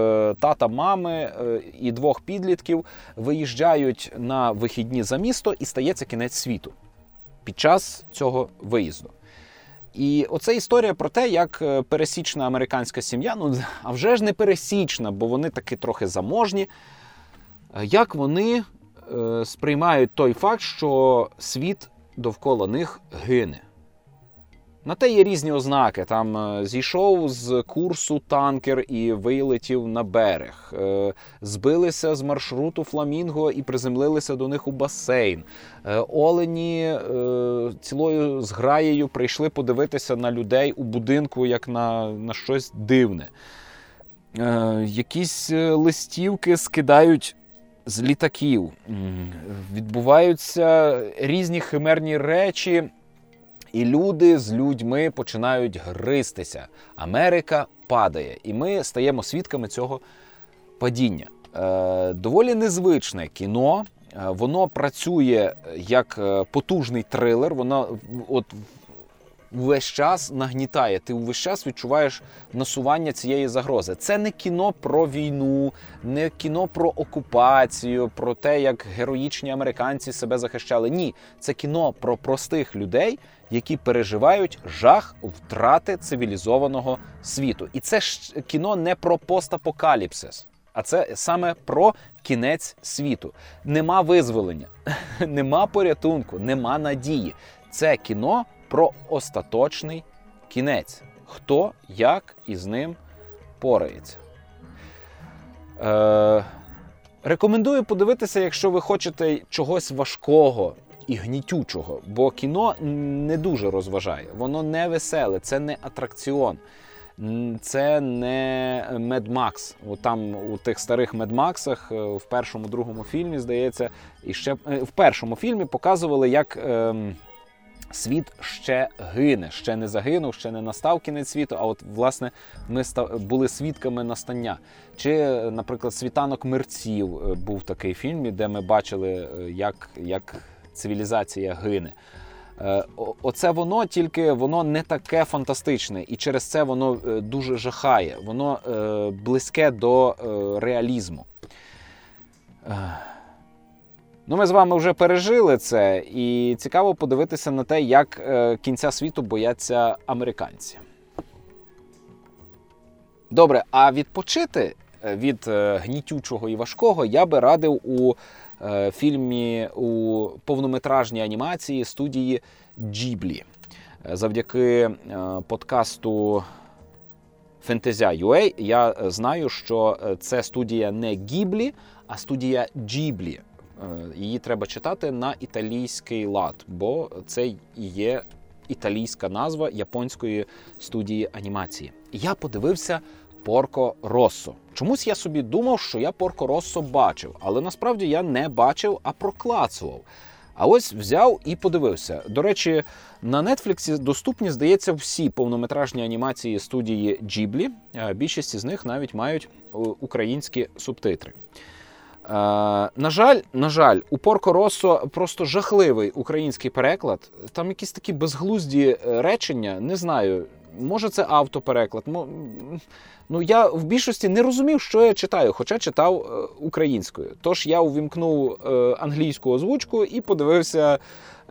тата, мами е, і двох підлітків виїжджають на вихідні за місто і стається кінець світу під час цього виїзду. І оце історія про те, як е, пересічна американська сім'я, ну а вже ж не пересічна, бо вони таки трохи заможні, як вони сприймають той факт, що світ довкола них гине. На те є різні ознаки. Там е, зійшов з курсу танкер і вилетів на берег, е, збилися з маршруту Фламінго і приземлилися до них у басейн. Е, олені цілою зграєю прийшли подивитися на людей у будинку як на, на щось дивне. Якісь листівки скидають. З літаків відбуваються різні химерні речі, і люди з людьми починають гристися. Америка падає, і ми стаємо свідками цього падіння. Е, Доволі незвичне кіно. Е, воно працює як е, потужний трилер. Воно от весь час нагнітає. Ти увесь час відчуваєш насування цієї загрози. Це не кіно про війну, не кіно про окупацію, про те, як героїчні американці себе захищали. Ні, це кіно про простих людей, які переживають жах втрати цивілізованого світу. І це ж кіно не про постапокаліпсис. А це саме про кінець світу. Нема визволення, нема порятунку, нема надії. Це кіно про остаточний кінець. Хто як із ним порається. Е, Рекомендую подивитися, якщо ви хочете чогось важкого і гнітючого, бо кіно не дуже розважає, воно не веселе, це не атракціон. Це не Max. Там у тих старих Max е, в першому другому фільмі, здається, і ще е, в першому фільмі показували, як. Е, світ ще гине, ще не загинув, ще не настав кінець світу. А от власне ми були свідками настання. Чи, наприклад, світанок мерців е, був такий фільм, де ми бачили, е, як, як цивілізація гине. Е, оце воно тільки воно не таке фантастичне, і через це воно е, дуже жахає, воно е, близьке до реалізму. Ну, Ми з вами вже пережили це, і цікаво подивитися на те, як кінця світу бояться американці. Добре, а відпочити від гнітючого і важкого я би радив у фільмі у повнометражній анімації студії Джіблі. Е, завдяки е, подкасту Fantasia.ua я знаю, що це студія не Гіблі, а студія Джіблі. Її треба читати на італійський лад, бо це є італійська назва японської студії анімації. Я подивився Порко Россо. Чомусь я собі думав, що я Порко Россо бачив, але насправді я не бачив, а проклацував. А ось взяв і подивився. До речі, на Нетфліксі доступні, здається, всі повнометражні анімації студії Джіблі. Більшість з них навіть мають е, українські субтитри. Е, на жаль, на жаль, у Порко Россо просто жахливий український переклад. Там якісь такі безглузді е, речення, не знаю. Може, це автопереклад. Ну я в більшості не розумів, що я читаю, хоча читав е, українською. Тож я увімкнув е, англійську озвучку і подивився.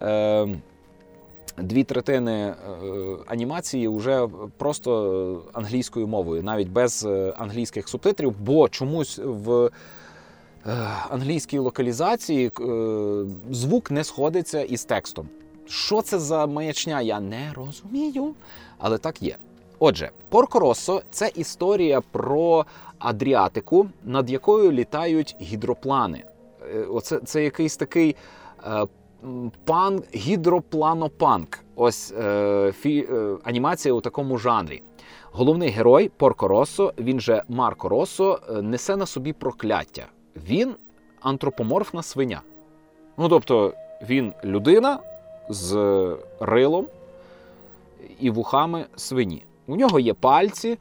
Е, Дві третини анімації вже просто англійською мовою, навіть без англійських субтитрів, бо чомусь в англійській локалізації звук не сходиться із текстом. Що це за маячня? Я не розумію, але так є. Отже, Порко Россо – це історія про Адріатику, над якою літають гідроплани. Е, оце це якийсь такий е, пан гідропланопанк. Ось е, фі, е, анімація у такому жанрі. Головний герой Порко Россо, він же Марко Россо, е, несе на собі прокляття. Він антропоморфна свиня. Ну тобто він людина з рилом і вухами свині. У нього є пальці,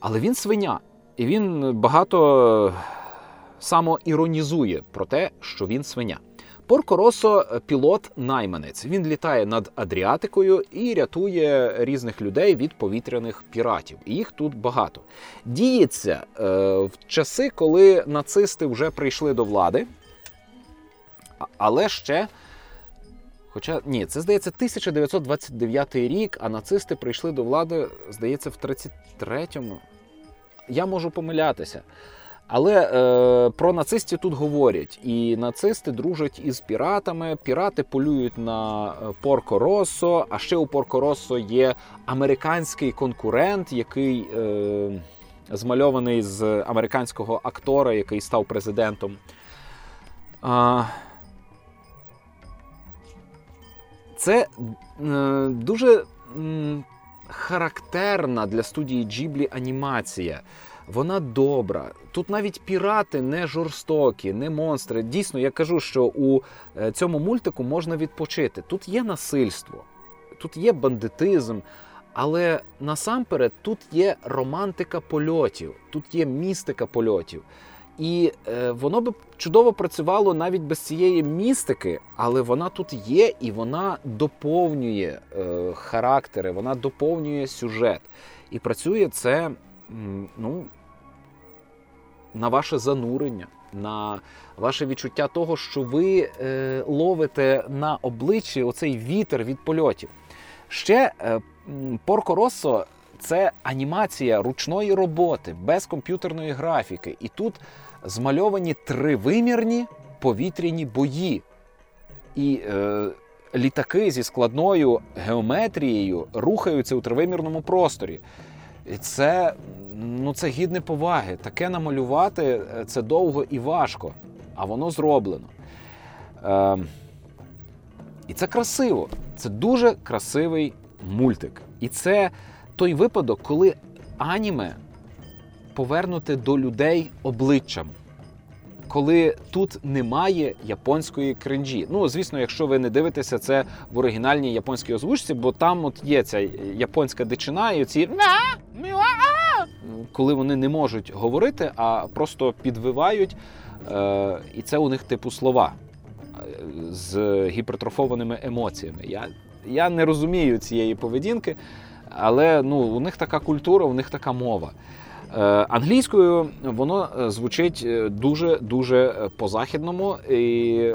але він свиня. І він багато самоіронізує про те, що він свиня. Порко Росо пілот найманець. Він літає над Адріатикою і рятує різних людей від повітряних піратів. І їх тут багато. Діється е, в часи, коли нацисти вже прийшли до влади, але ще Хоча ні, це здається 1929 рік, а нацисти прийшли до влади, здається, в 33-му. Я можу помилятися. Але е, про нацистів тут говорять. І нацисти дружать із піратами. Пірати полюють на е, Порко Россо, а ще у Порко Россо є американський конкурент, який е, змальований з американського актора, який став президентом. Е, Це е, дуже характерна для студії Джіблі анімація. Вона добра. Тут навіть пірати не жорстокі, не монстри. Дійсно, я кажу, що у е, цьому мультику можна відпочити. Тут є насильство, тут є бандитизм, але насамперед тут є романтика польотів, тут є містика польотів. І е, воно би чудово працювало навіть без цієї містики, але вона тут є і вона доповнює е, характери, вона доповнює сюжет. І працює це ну, на ваше занурення, на ваше відчуття того, що ви е, ловите на обличчі оцей вітер від польотів. Ще е, Порко Россо це анімація ручної роботи без комп'ютерної графіки. І тут змальовані тривимірні повітряні бої. І е, літаки зі складною геометрією рухаються у тривимірному просторі. І Це ну, це гідне поваги. Таке намалювати е, це довго і важко, а воно зроблено. Е, І це красиво. Це дуже красивий мультик. І це той випадок, коли аніме повернути до людей обличчям. Коли тут немає японської кринжі. Ну, звісно, якщо ви не дивитеся це в оригінальній японській озвучці, бо там от є ця японська дичина, і ці коли вони не можуть говорити, а просто підвивають, е, і це у них типу слова. з гіпертрофованими емоціями. Я я не розумію цієї поведінки, але ну, у них така культура, у них така мова. Е, англійською воно звучить дуже дуже по-західному і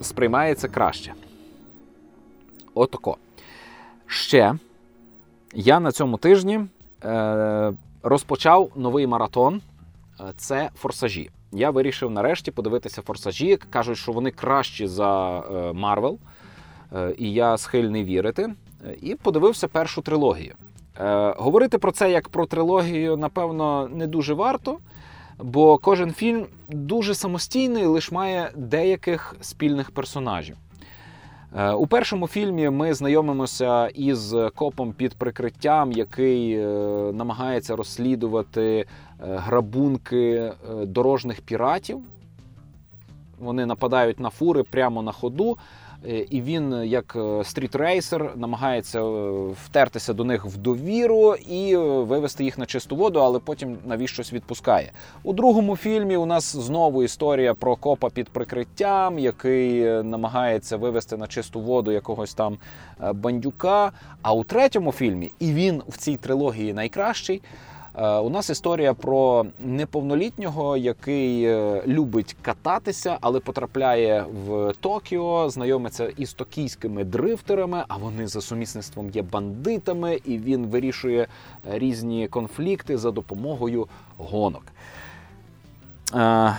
сприймається краще. Отако. Ще я на цьому тижні е, розпочав новий маратон. Це форсажі. Я вирішив нарешті подивитися форсажі. Кажуть, що вони кращі за Марвел. Е, і я схильний вірити. І подивився першу трилогію. Е, говорити про це як про трилогію, напевно, не дуже варто, бо кожен фільм дуже самостійний, лише має деяких спільних персонажів. Е, у першому фільмі ми знайомимося із копом під прикриттям, який намагається розслідувати грабунки дорожніх піратів. Вони нападають на фури прямо на ходу. Е, і він, як е, стрітрейсер, намагається е, втертися до них в довіру і вивести їх на чисту воду, але потім навіщось відпускає. У другому фільмі у нас знову історія про копа під прикриттям, який намагається вивести на чисту воду якогось там бандюка. А у третьому фільмі, і він в цій трилогії найкращий. Е, у нас історія про неповнолітнього, який е, любить кататися, але потрапляє в Токіо, знайомиться із токійськими дрифтерами, а вони за сумісництвом є бандитами, і він вирішує різні конфлікти за допомогою гонок. Е,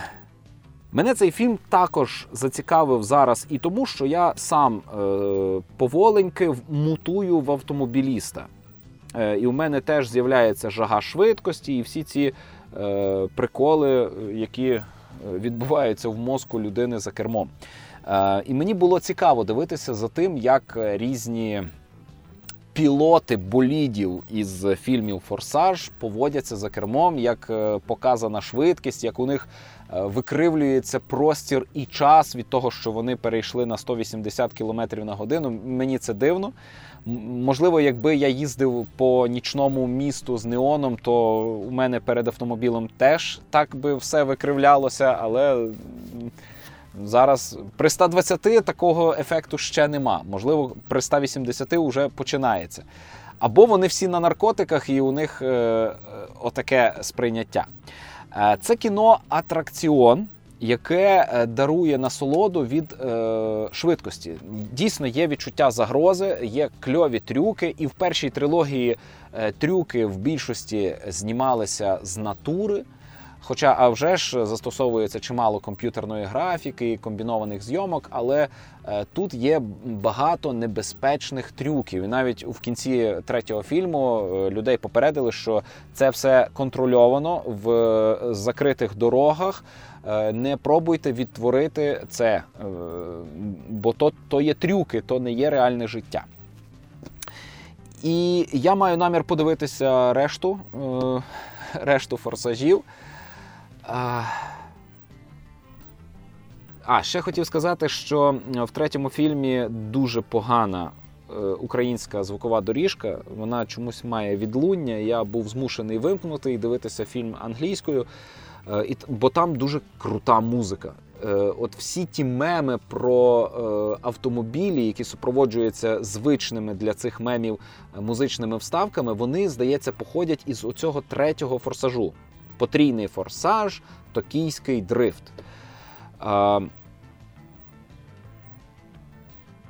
мене цей фільм також зацікавив зараз і тому, що я сам е, поволеньки мутую в автомобіліста. Е, і у мене теж з'являється жага швидкості, і всі ці е, приколи, які відбуваються в мозку людини за кермом. Е, і мені було цікаво дивитися за тим, як різні пілоти болідів із фільмів Форсаж поводяться за кермом, як показана швидкість, як у них викривлюється простір і час від того, що вони перейшли на 180 км на годину. Мені це дивно. Можливо, якби я їздив по нічному місту з неоном, то у мене перед автомобілем теж так би все викривлялося, але зараз при 120 такого ефекту ще нема. Можливо, при 180 вже починається. Або вони всі на наркотиках, і у них е, отаке сприйняття. Е, це кіно атракціон яке е, дарує насолоду від е, швидкості. Дійсно, є відчуття загрози, є кльові трюки, і в першій трилогії е, трюки в більшості знімалися з натури. Хоча а вже ж застосовується чимало комп'ютерної графіки, комбінованих зйомок, але е, тут є багато небезпечних трюків. І навіть в кінці третього фільму е, людей попередили, що це все контрольовано в е, закритих дорогах. Е, не пробуйте відтворити це, е, бо то, то є трюки, то не є реальне життя. І я маю намір подивитися решту, е, решту форсажів. А, ще хотів сказати, що в третьому фільмі дуже погана українська звукова доріжка. Вона чомусь має відлуння. Я був змушений вимкнути і дивитися фільм англійською. Е, бо там дуже крута музика. Е, от всі ті меми про е, автомобілі, які супроводжуються звичними для цих мемів музичними вставками, вони, здається, походять із оцього третього форсажу. Потрійний форсаж, токійський дрифт.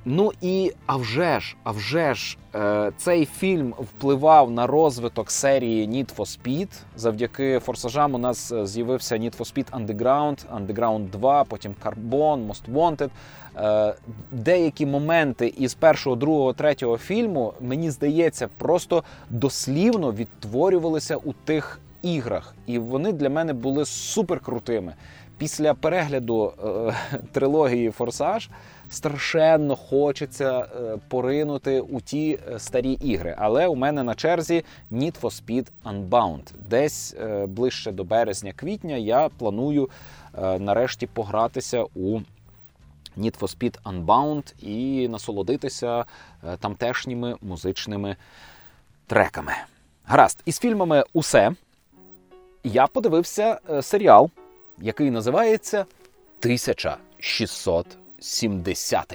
Ну і а вже ж, а вже ж, е, цей фільм впливав на розвиток серії Need for Speed. Завдяки форсажам у нас е, з'явився Need for Speed Underground, Underground 2, потім Carbon, Most Wanted. Е, деякі моменти із першого, другого, третього фільму, мені здається, просто дослівно відтворювалися у тих іграх. І вони для мене були супер крутими. Після перегляду е, трилогії Форсаж страшенно хочеться е, поринути у ті е, старі ігри. Але у мене на черзі Need for Speed Unbound. Десь е, ближче до березня-квітня я планую нарешті погратися у Need for Speed Unbound і насолодитися тамтешніми музичними треками. Гаразд, із фільмами усе. Я подивився серіал, який називається 1600 1670.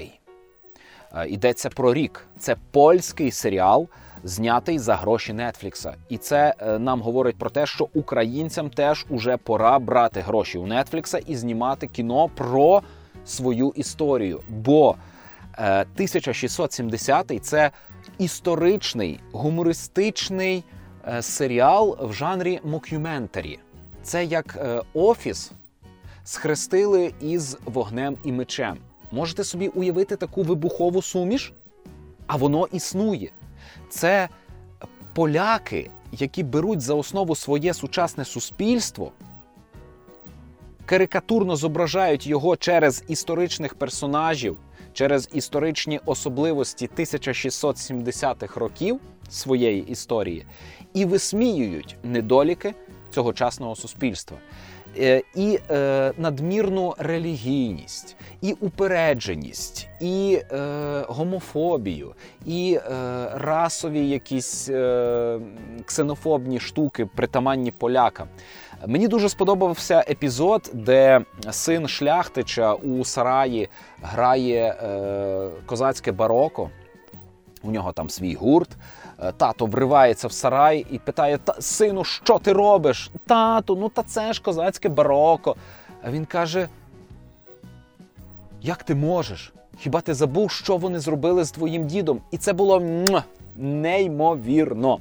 Йдеться про рік. Це польський серіал, знятий за гроші Нетфлікса. І це е, нам говорить про те, що українцям теж уже пора брати гроші у Нетфлікса і знімати кіно про свою історію. Бо 1670 е, це історичний гумористичний е, серіал в жанрі мокюментарі. Це як офіс схрестили із вогнем і мечем. Можете собі уявити таку вибухову суміш? А воно існує. Це поляки, які беруть за основу своє сучасне суспільство, карикатурно зображають його через історичних персонажів, через історичні особливості 1670-х років своєї історії і висміюють недоліки цьогочасного суспільства. Е, і е, надмірну релігійність, і упередженість, і е, гомофобію, і расові якісь ксенофобні штуки, притаманні полякам. Мені дуже сподобався епізод, де син шляхтича у Сараї грає козацьке бароко. У нього там свій гурт. Е, тато вривається в сарай і питає: Сину, що ти робиш? Тату, ну та це ж козацьке бароко. А він каже: Як ти можеш? Хіба ти забув, що вони зробили з твоїм дідом? І це було неймовірно.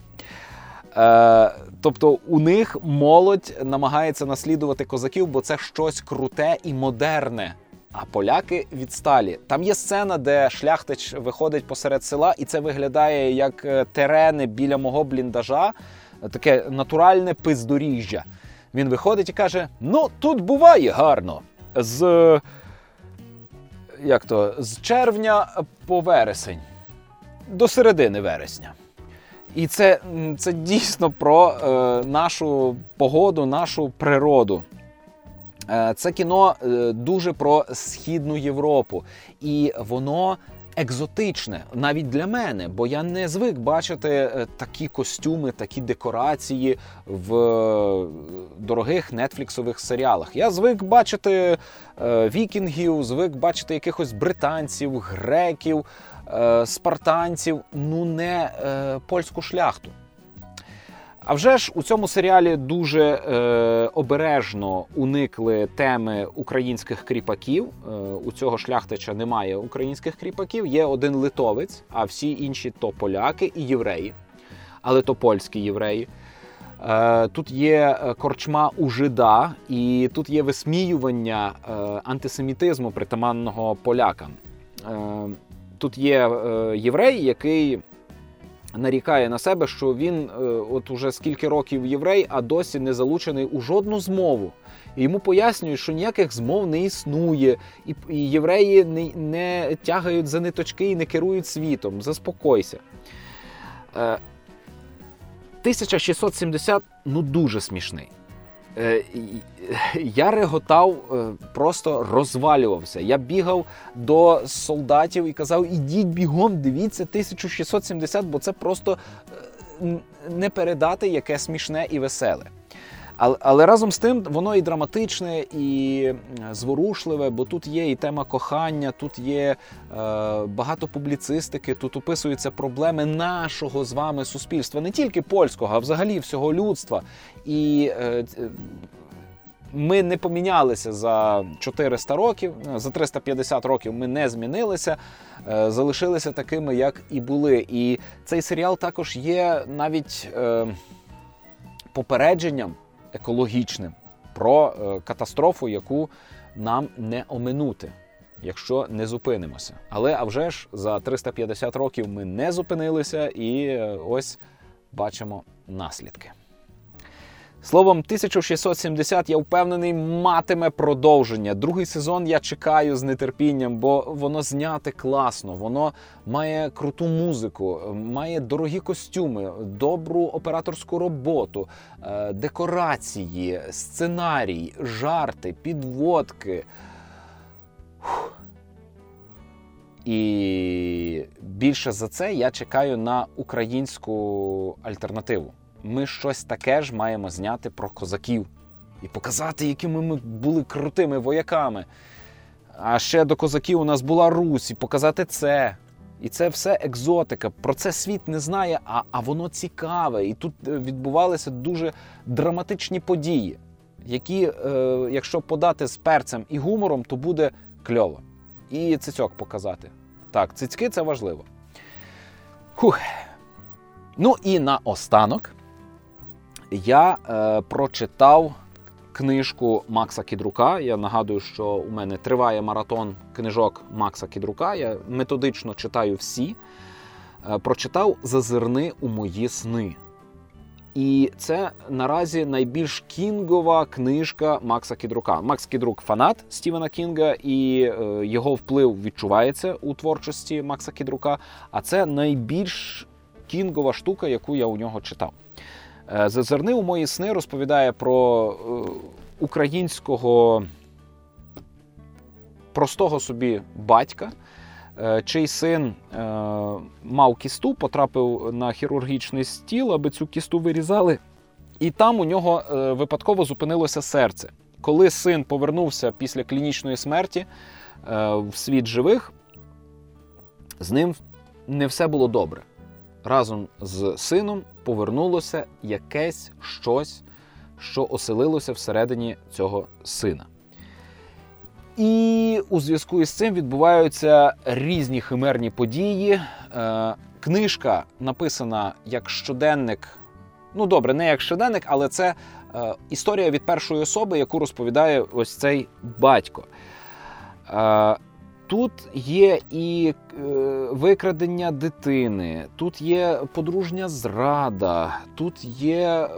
Е, Тобто у них молодь намагається наслідувати козаків, бо це щось круте і модерне. А поляки відсталі. Там є сцена, де шляхтич виходить посеред села, і це виглядає як е, терени біля мого бліндажа, таке натуральне пиздоріжжя. Він виходить і каже: Ну, тут буває гарно. З як то, з червня по вересень, до середини вересня. І це це дійсно про е, нашу погоду, нашу природу. Е, це кіно е, дуже про східну Європу, і воно екзотичне навіть для мене, бо я не звик бачити е, такі костюми, такі декорації в дорогих нетфліксових серіалах. Я звик бачити вікінгів, звик бачити якихось британців, греків, спартанців, ну не польську шляхту. А вже ж у цьому серіалі дуже е, обережно уникли теми українських кріпаків. Е, у цього шляхтича немає українських кріпаків, є один литовець, а всі інші то поляки і євреї, але то польські євреї. Е, тут є е, корчма у жида, і тут є висміювання е, антисемітизму притаманного полякам. Е, тут є е, єврей, який нарікає на себе, що він е, от уже скільки років єврей, а досі не залучений у жодну змову. І Йому пояснюють, що ніяких змов не існує, і і євреї не, не тягають за ниточки і не керують світом. Заспокойся. 1670 е, ну дуже смішний. Е, я реготав, е, просто розвалювався. Я бігав до солдатів і казав: ідіть бігом, дивіться 1670, бо це просто е, не передати яке смішне і веселе. Але але разом з тим воно і драматичне, і зворушливе, бо тут є і тема кохання, тут є е, багато публіцистики, тут описуються проблеми нашого з вами суспільства, не тільки польського, а взагалі всього людства. І е, ми не помінялися за 400 років, за 350 років ми не змінилися, е, залишилися такими, як і були. І цей серіал також є навіть е, попередженням екологічним про е, катастрофу, яку нам не оминути, якщо не зупинимося. Але а вже ж за 350 років ми не зупинилися і е, ось бачимо наслідки. Словом, 1670, я впевнений, матиме продовження. Другий сезон я чекаю з нетерпінням, бо воно зняте класно, воно має круту музику, має дорогі костюми, добру операторську роботу, е, декорації, сценарій, жарти, підводки. І більше за це я чекаю на українську альтернативу ми щось таке ж маємо зняти про козаків і показати, якими ми були крутими вояками. А ще до козаків у нас була Русь, і показати це. І це все екзотика. Про це світ не знає, а, а воно цікаве. І тут е, відбувалися дуже драматичні події, які, е, якщо подати з перцем і гумором, то буде кльово. І цицьок показати. Так, цицьки це важливо. Хух. Ну і наостанок я е, прочитав книжку Макса Кідрука. Я нагадую, що у мене триває маратон книжок Макса Кідрука. Я методично читаю всі. Е, прочитав Зазирни у мої сни. І це наразі найбільш кінгова книжка Макса Кідрука. Макс Кідрук фанат Стівена Кінга, і е, його вплив відчувається у творчості Макса Кідрука. А це найбільш кінгова штука, яку я у нього читав. Е, Зазирни у мої сни розповідає про е, українського простого собі батька, е, чий син мав кісту, потрапив на хірургічний стіл, аби цю кісту вирізали. І там у нього випадково зупинилося серце. Коли син повернувся після клінічної смерті в світ живих, з ним не все було добре. Разом з сином повернулося якесь щось, що оселилося всередині цього сина. І у зв'язку із цим відбуваються різні химерні події. Е, книжка написана як щоденник. Ну, добре, не як щоденник, але це е, історія від першої особи, яку розповідає ось цей батько. Тут є і е, викрадення дитини, тут є подружня зрада, тут є е,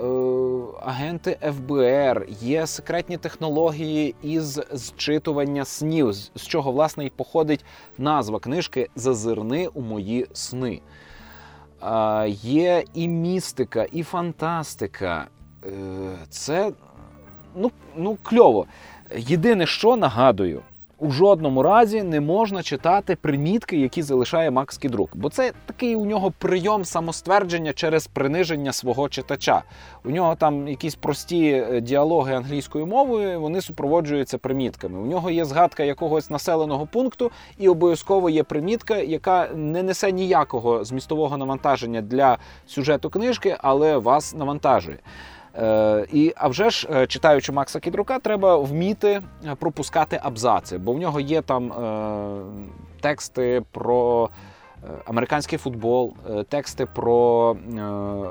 агенти ФБР, є секретні технології із зчитування снів, з чого власне і походить назва книжки Зазирни у мої сни. Е, є і містика, і фантастика. Е, це ну, ну кльово. Єдине, що нагадую у жодному разі не можна читати примітки, які залишає Макс Кідрук, бо це такий у нього прийом самоствердження через приниження свого читача. У нього там якісь прості е, діалоги англійською мовою, вони супроводжуються примітками. У нього є згадка якогось населеного пункту, і обов'язково є примітка, яка не несе ніякого змістового навантаження для сюжету книжки, але вас навантажує. Е, і а вже ж, е, читаючи Макса Кідрука, треба вміти е, пропускати абзаци, бо в нього є там е, тексти про американський футбол, тексти про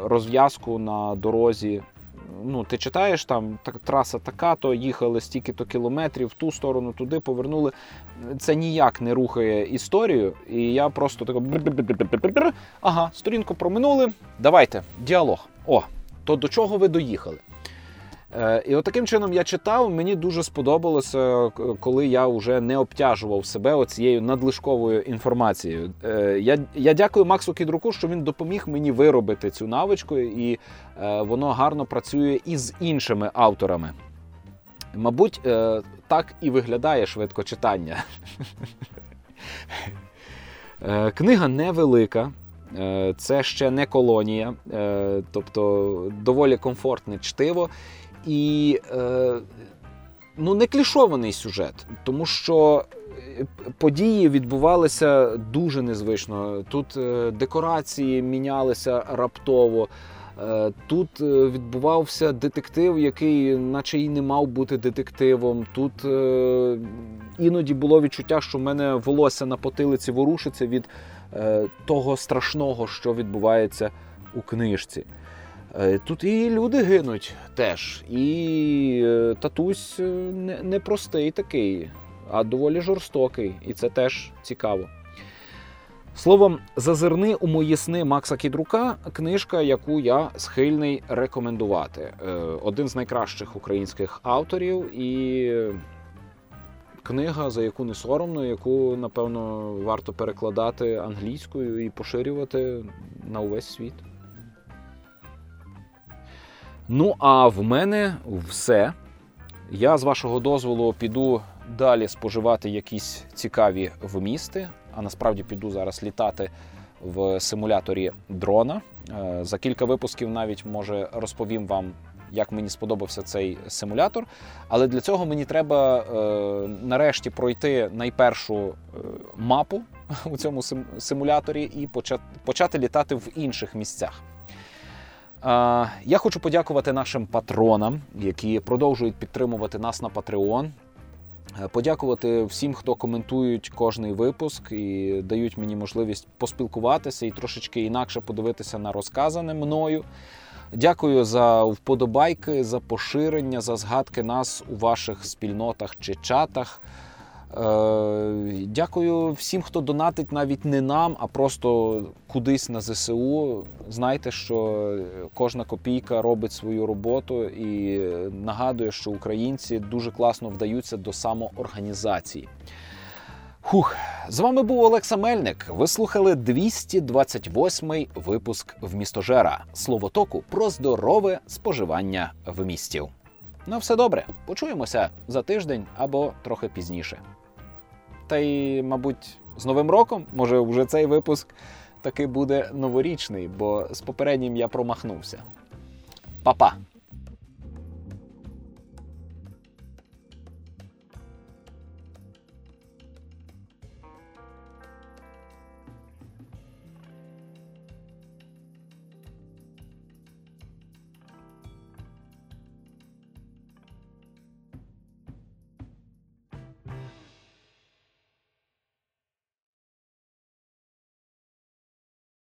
розв'язку на дорозі. Ну, ти читаєш там так, траса така, то їхали стільки-то кілометрів в ту сторону, туди повернули. Це ніяк не рухає історію. І я просто тако ага, сторінку проминули. Давайте, діалог. О, то до чого ви доїхали? Е, І от таким чином я читав. Мені дуже сподобалося, коли я вже не обтяжував себе оцією надлишковою інформацією. Е, Я, я дякую Максу Кідруку, що він допоміг мені виробити цю навичку, і е, воно гарно працює і з іншими авторами. Мабуть, так і виглядає швидко читання. Книга невелика. Е, Це ще не колонія, е, тобто доволі комфортне чтиво. І е, ну, не клішований сюжет, тому що події відбувалися дуже незвично. Тут декорації мінялися раптово. Тут відбувався детектив, який, наче й не мав бути детективом. Тут іноді було відчуття, що в мене волосся на потилиці ворушиться від того страшного, що відбувається у книжці. Е, Тут і люди гинуть теж, і е, татусь е, не, простий такий, а доволі жорстокий, і це теж цікаво. Словом, зазирни у мої сни Макса Кідрука книжка, яку я схильний рекомендувати. Е, Один з найкращих українських авторів і книга, за яку не соромно, яку, напевно, варто перекладати англійською і поширювати на увесь світ. Ну, а в мене все. Я з вашого дозволу піду далі споживати якісь цікаві вмісти, а насправді піду зараз літати в симуляторі дрона. Е, За кілька випусків навіть може розповім вам, як мені сподобався цей симулятор. Але для цього мені треба е, нарешті пройти найпершу е, мапу у цьому симуляторі і почати, почати літати в інших місцях. Е, Я хочу подякувати нашим патронам, які продовжують підтримувати нас на Patreon. Е, Подякувати всім, хто коментують кожний випуск і дають мені можливість поспілкуватися і трошечки інакше подивитися на розказане мною. Дякую за вподобайки, за поширення, за згадки нас у ваших спільнотах чи чатах. Е, Дякую всім, хто донатить навіть не нам, а просто кудись на ЗСУ. Знайте, що кожна копійка робить свою роботу і нагадує, що українці дуже класно вдаються до самоорганізації. Хух, з вами був Олекса Мельник. Ви слухали 228-й випуск вмістожера Словотоку про здорове споживання вмістів. На все добре. Почуємося за тиждень або трохи пізніше. Та й, мабуть, з Новим роком, може, вже цей випуск таки буде новорічний, бо з попереднім я промахнувся. Па-па!